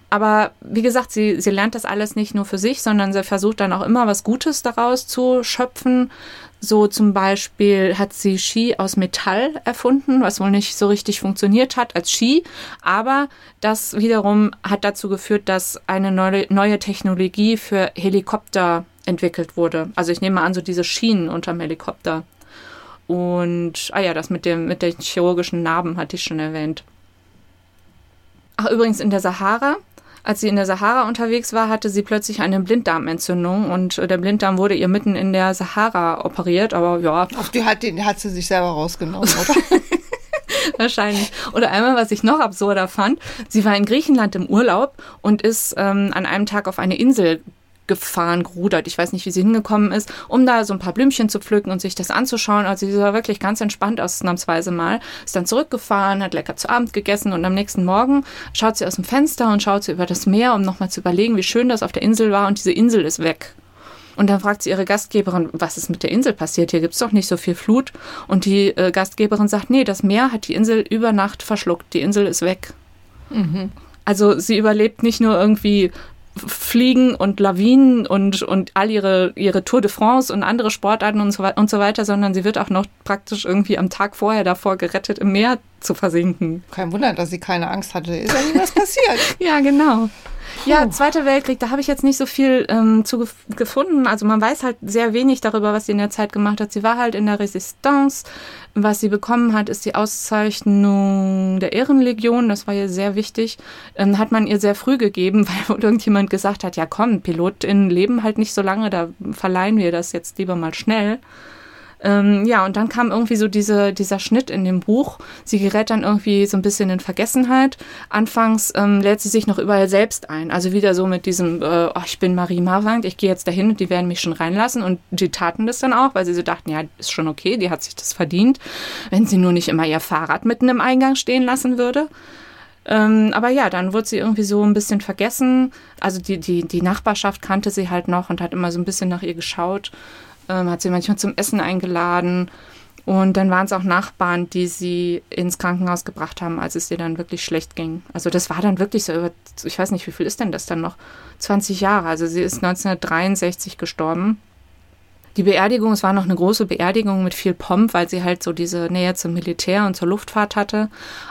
Aber wie gesagt, sie, sie lernt das alles nicht nur für sich, sondern sie versucht dann auch immer was Gutes daraus zu schöpfen. So zum Beispiel hat sie Ski aus Metall erfunden, was wohl nicht so richtig funktioniert hat als Ski. Aber das wiederum hat dazu geführt, dass eine neue, neue Technologie für Helikopter entwickelt wurde. Also ich nehme an, so diese Schienen unterm Helikopter. Und, ah ja, das mit, dem, mit den chirurgischen Narben hatte ich schon erwähnt. Ach, übrigens in der Sahara als sie in der Sahara unterwegs war, hatte sie plötzlich eine Blinddarmentzündung und der Blinddarm wurde ihr mitten in der Sahara operiert, aber ja. Ach, die hat, den hat sie sich selber rausgenommen, oder? Wahrscheinlich. Oder einmal, was ich noch absurder fand, sie war in Griechenland im Urlaub und ist ähm, an einem Tag auf eine Insel gefahren, gerudert. Ich weiß nicht, wie sie hingekommen ist, um da so ein paar Blümchen zu pflücken und sich das anzuschauen. Also sie war wirklich ganz entspannt ausnahmsweise mal. Ist dann zurückgefahren, hat lecker zu Abend gegessen und am nächsten Morgen schaut sie aus dem Fenster und schaut sie über das Meer, um nochmal zu überlegen, wie schön das auf der Insel war und diese Insel ist weg. Und dann fragt sie ihre Gastgeberin, was ist mit der Insel passiert? Hier gibt es doch nicht so viel Flut. Und die äh, Gastgeberin sagt, nee, das Meer hat die Insel über Nacht verschluckt. Die Insel ist weg. Mhm. Also sie überlebt nicht nur irgendwie Fliegen und Lawinen und, und all ihre, ihre Tour de France und andere Sportarten und so, und so weiter, sondern sie wird auch noch praktisch irgendwie am Tag vorher davor gerettet, im Meer zu versinken. Kein Wunder, dass sie keine Angst hatte. Ist ja nie was passiert. ja, genau. Ja, Zweiter Weltkrieg, da habe ich jetzt nicht so viel ähm, zu gef gefunden. Also man weiß halt sehr wenig darüber, was sie in der Zeit gemacht hat. Sie war halt in der Resistance. Was sie bekommen hat, ist die Auszeichnung der Ehrenlegion. Das war ihr sehr wichtig. Ähm, hat man ihr sehr früh gegeben, weil irgendjemand gesagt hat, ja komm, PilotInnen leben halt nicht so lange, da verleihen wir das jetzt lieber mal schnell. Ähm, ja, und dann kam irgendwie so diese, dieser Schnitt in dem Buch. Sie gerät dann irgendwie so ein bisschen in Vergessenheit. Anfangs ähm, lädt sie sich noch überall selbst ein. Also wieder so mit diesem, äh, oh, ich bin Marie Marwand, ich gehe jetzt dahin und die werden mich schon reinlassen. Und die taten das dann auch, weil sie so dachten, ja, ist schon okay, die hat sich das verdient, wenn sie nur nicht immer ihr Fahrrad mitten im Eingang stehen lassen würde. Ähm, aber ja, dann wurde sie irgendwie so ein bisschen vergessen. Also die, die, die Nachbarschaft kannte sie halt noch und hat immer so ein bisschen nach ihr geschaut ähm, hat sie manchmal zum Essen eingeladen. Und dann waren es auch Nachbarn, die sie ins Krankenhaus gebracht haben, als es ihr dann wirklich schlecht ging. Also das war dann wirklich so über, ich weiß nicht, wie viel ist denn das dann noch? 20 Jahre. Also sie ist 1963 gestorben. Die Beerdigung, es war noch eine große Beerdigung mit viel Pomp, weil sie halt so diese Nähe zum Militär und zur Luftfahrt hatte.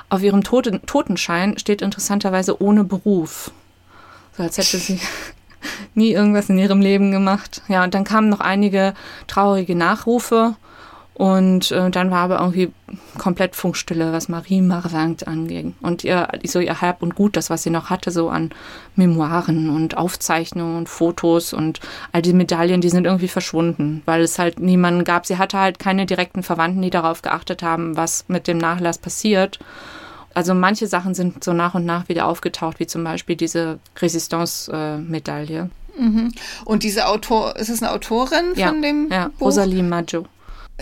Auf ihrem Toten Totenschein steht interessanterweise ohne Beruf. So als hätte sie nie irgendwas in ihrem Leben gemacht. Ja, und dann kamen noch einige traurige Nachrufe. Und äh, dann war aber irgendwie komplett Funkstille, was Marie Marwangt anging. Und ihr, so ihr Hab und Gut, das, was sie noch hatte, so an Memoiren und Aufzeichnungen und Fotos und all die Medaillen, die sind irgendwie verschwunden, weil es halt niemanden gab. Sie hatte halt keine direkten Verwandten, die darauf geachtet haben, was mit dem Nachlass passiert. Also manche Sachen sind so nach und nach wieder aufgetaucht, wie zum Beispiel diese Resistance-Medaille. Mhm. Und diese Autor, ist es eine Autorin ja, von dem ja, Buch? Rosalie Maggio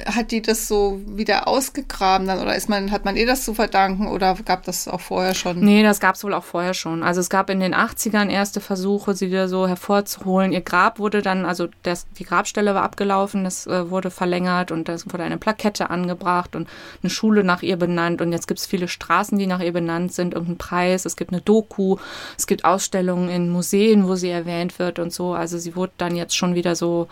hat die das so wieder ausgegraben dann oder ist man, hat man ihr das zu verdanken oder gab das auch vorher schon? Nee, das gab es wohl auch vorher schon. Also es gab in den 80ern erste Versuche, sie wieder so hervorzuholen. Ihr Grab wurde dann, also das, die Grabstelle war abgelaufen, das äh, wurde verlängert und es wurde eine Plakette angebracht und eine Schule nach ihr benannt und jetzt gibt es viele Straßen, die nach ihr benannt sind, irgendein Preis, es gibt eine Doku, es gibt Ausstellungen in Museen, wo sie erwähnt wird und so. Also sie wurde dann jetzt schon wieder so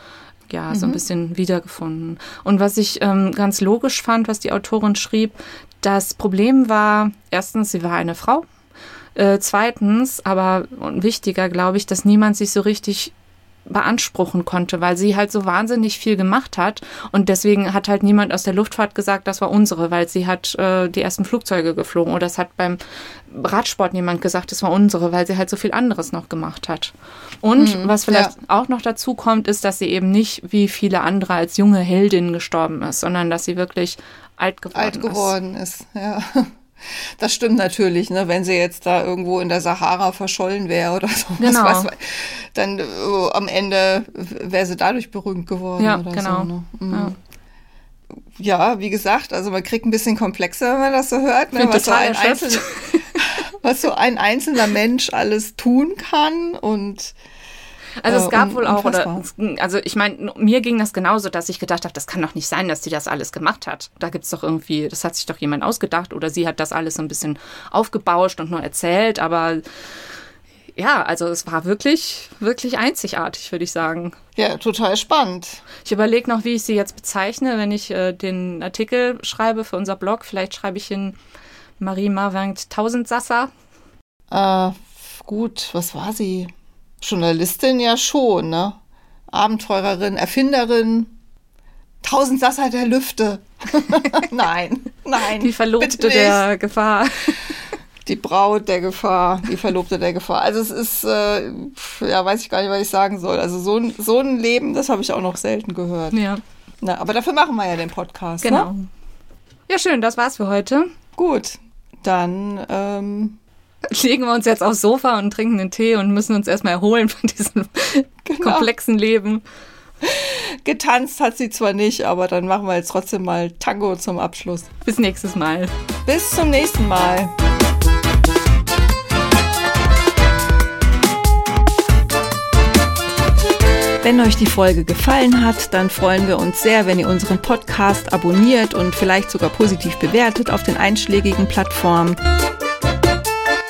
ja, mhm. so ein mhm. bisschen wiedergefunden. Und was ich ähm, ganz logisch fand, was die Autorin schrieb, das Problem war, erstens, sie war eine Frau. Äh, zweitens, aber wichtiger, glaube ich, dass niemand sich so richtig beanspruchen konnte, weil sie halt so wahnsinnig viel gemacht hat und deswegen hat halt niemand aus der Luftfahrt gesagt, das war unsere, weil sie hat äh, die ersten Flugzeuge geflogen oder es hat beim Radsport niemand gesagt, das war unsere, weil sie halt so viel anderes noch gemacht hat. Und mhm, was vielleicht ja. auch noch dazu kommt, ist, dass sie eben nicht wie viele andere als junge Heldin gestorben ist, sondern dass sie wirklich alt geworden ist. Alt geworden ist, ja. Das stimmt natürlich, ne? wenn sie jetzt da irgendwo in der Sahara verschollen wäre oder so. Genau. Was, dann äh, am Ende wäre sie dadurch berühmt geworden. Ja, oder genau. So, ne? mhm. ja. ja. wie gesagt, also man kriegt ein bisschen komplexer, wenn man das so hört, ne? was, so ein was so ein einzelner Mensch alles tun kann und also es äh, gab äh, wohl auch, oder, also ich meine, mir ging das genauso, dass ich gedacht habe, das kann doch nicht sein, dass sie das alles gemacht hat. Da gibt es doch irgendwie, das hat sich doch jemand ausgedacht oder sie hat das alles so ein bisschen aufgebauscht und nur erzählt, aber ja, also es war wirklich, wirklich einzigartig, würde ich sagen. Ja, total spannend. Ich überlege noch, wie ich sie jetzt bezeichne, wenn ich äh, den Artikel schreibe für unser Blog. Vielleicht schreibe ich in Marie Marwangt Tausendsasser. Äh, gut, was war sie? Journalistin ja schon, ne? Abenteurerin, Erfinderin, Tausendsasser der Lüfte. nein, nein. Die Verlobte der Gefahr. Die Braut der Gefahr, die Verlobte der Gefahr. Also es ist, äh, ja, weiß ich gar nicht, was ich sagen soll. Also so ein, so ein Leben, das habe ich auch noch selten gehört. Ja. Na, aber dafür machen wir ja den Podcast. Genau. Ne? Ja, schön, das war's für heute. Gut, dann ähm, legen wir uns jetzt aufs Sofa und trinken einen Tee und müssen uns erstmal erholen von diesem genau. komplexen Leben. Getanzt hat sie zwar nicht, aber dann machen wir jetzt trotzdem mal Tango zum Abschluss. Bis nächstes Mal. Bis zum nächsten Mal. Wenn euch die Folge gefallen hat, dann freuen wir uns sehr, wenn ihr unseren Podcast abonniert und vielleicht sogar positiv bewertet auf den einschlägigen Plattformen.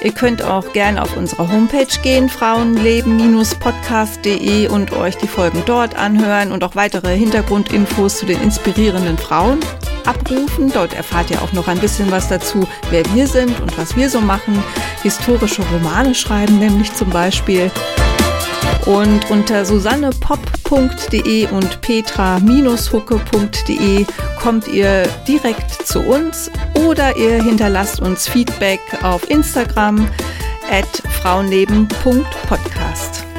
Ihr könnt auch gerne auf unsere Homepage gehen, frauenleben-podcast.de und euch die Folgen dort anhören und auch weitere Hintergrundinfos zu den inspirierenden Frauen abrufen. Dort erfahrt ihr auch noch ein bisschen was dazu, wer wir sind und was wir so machen. Historische Romane schreiben nämlich zum Beispiel. Und unter susannepop.de und petra-hucke.de kommt ihr direkt zu uns oder ihr hinterlasst uns Feedback auf Instagram at frauenleben.podcast.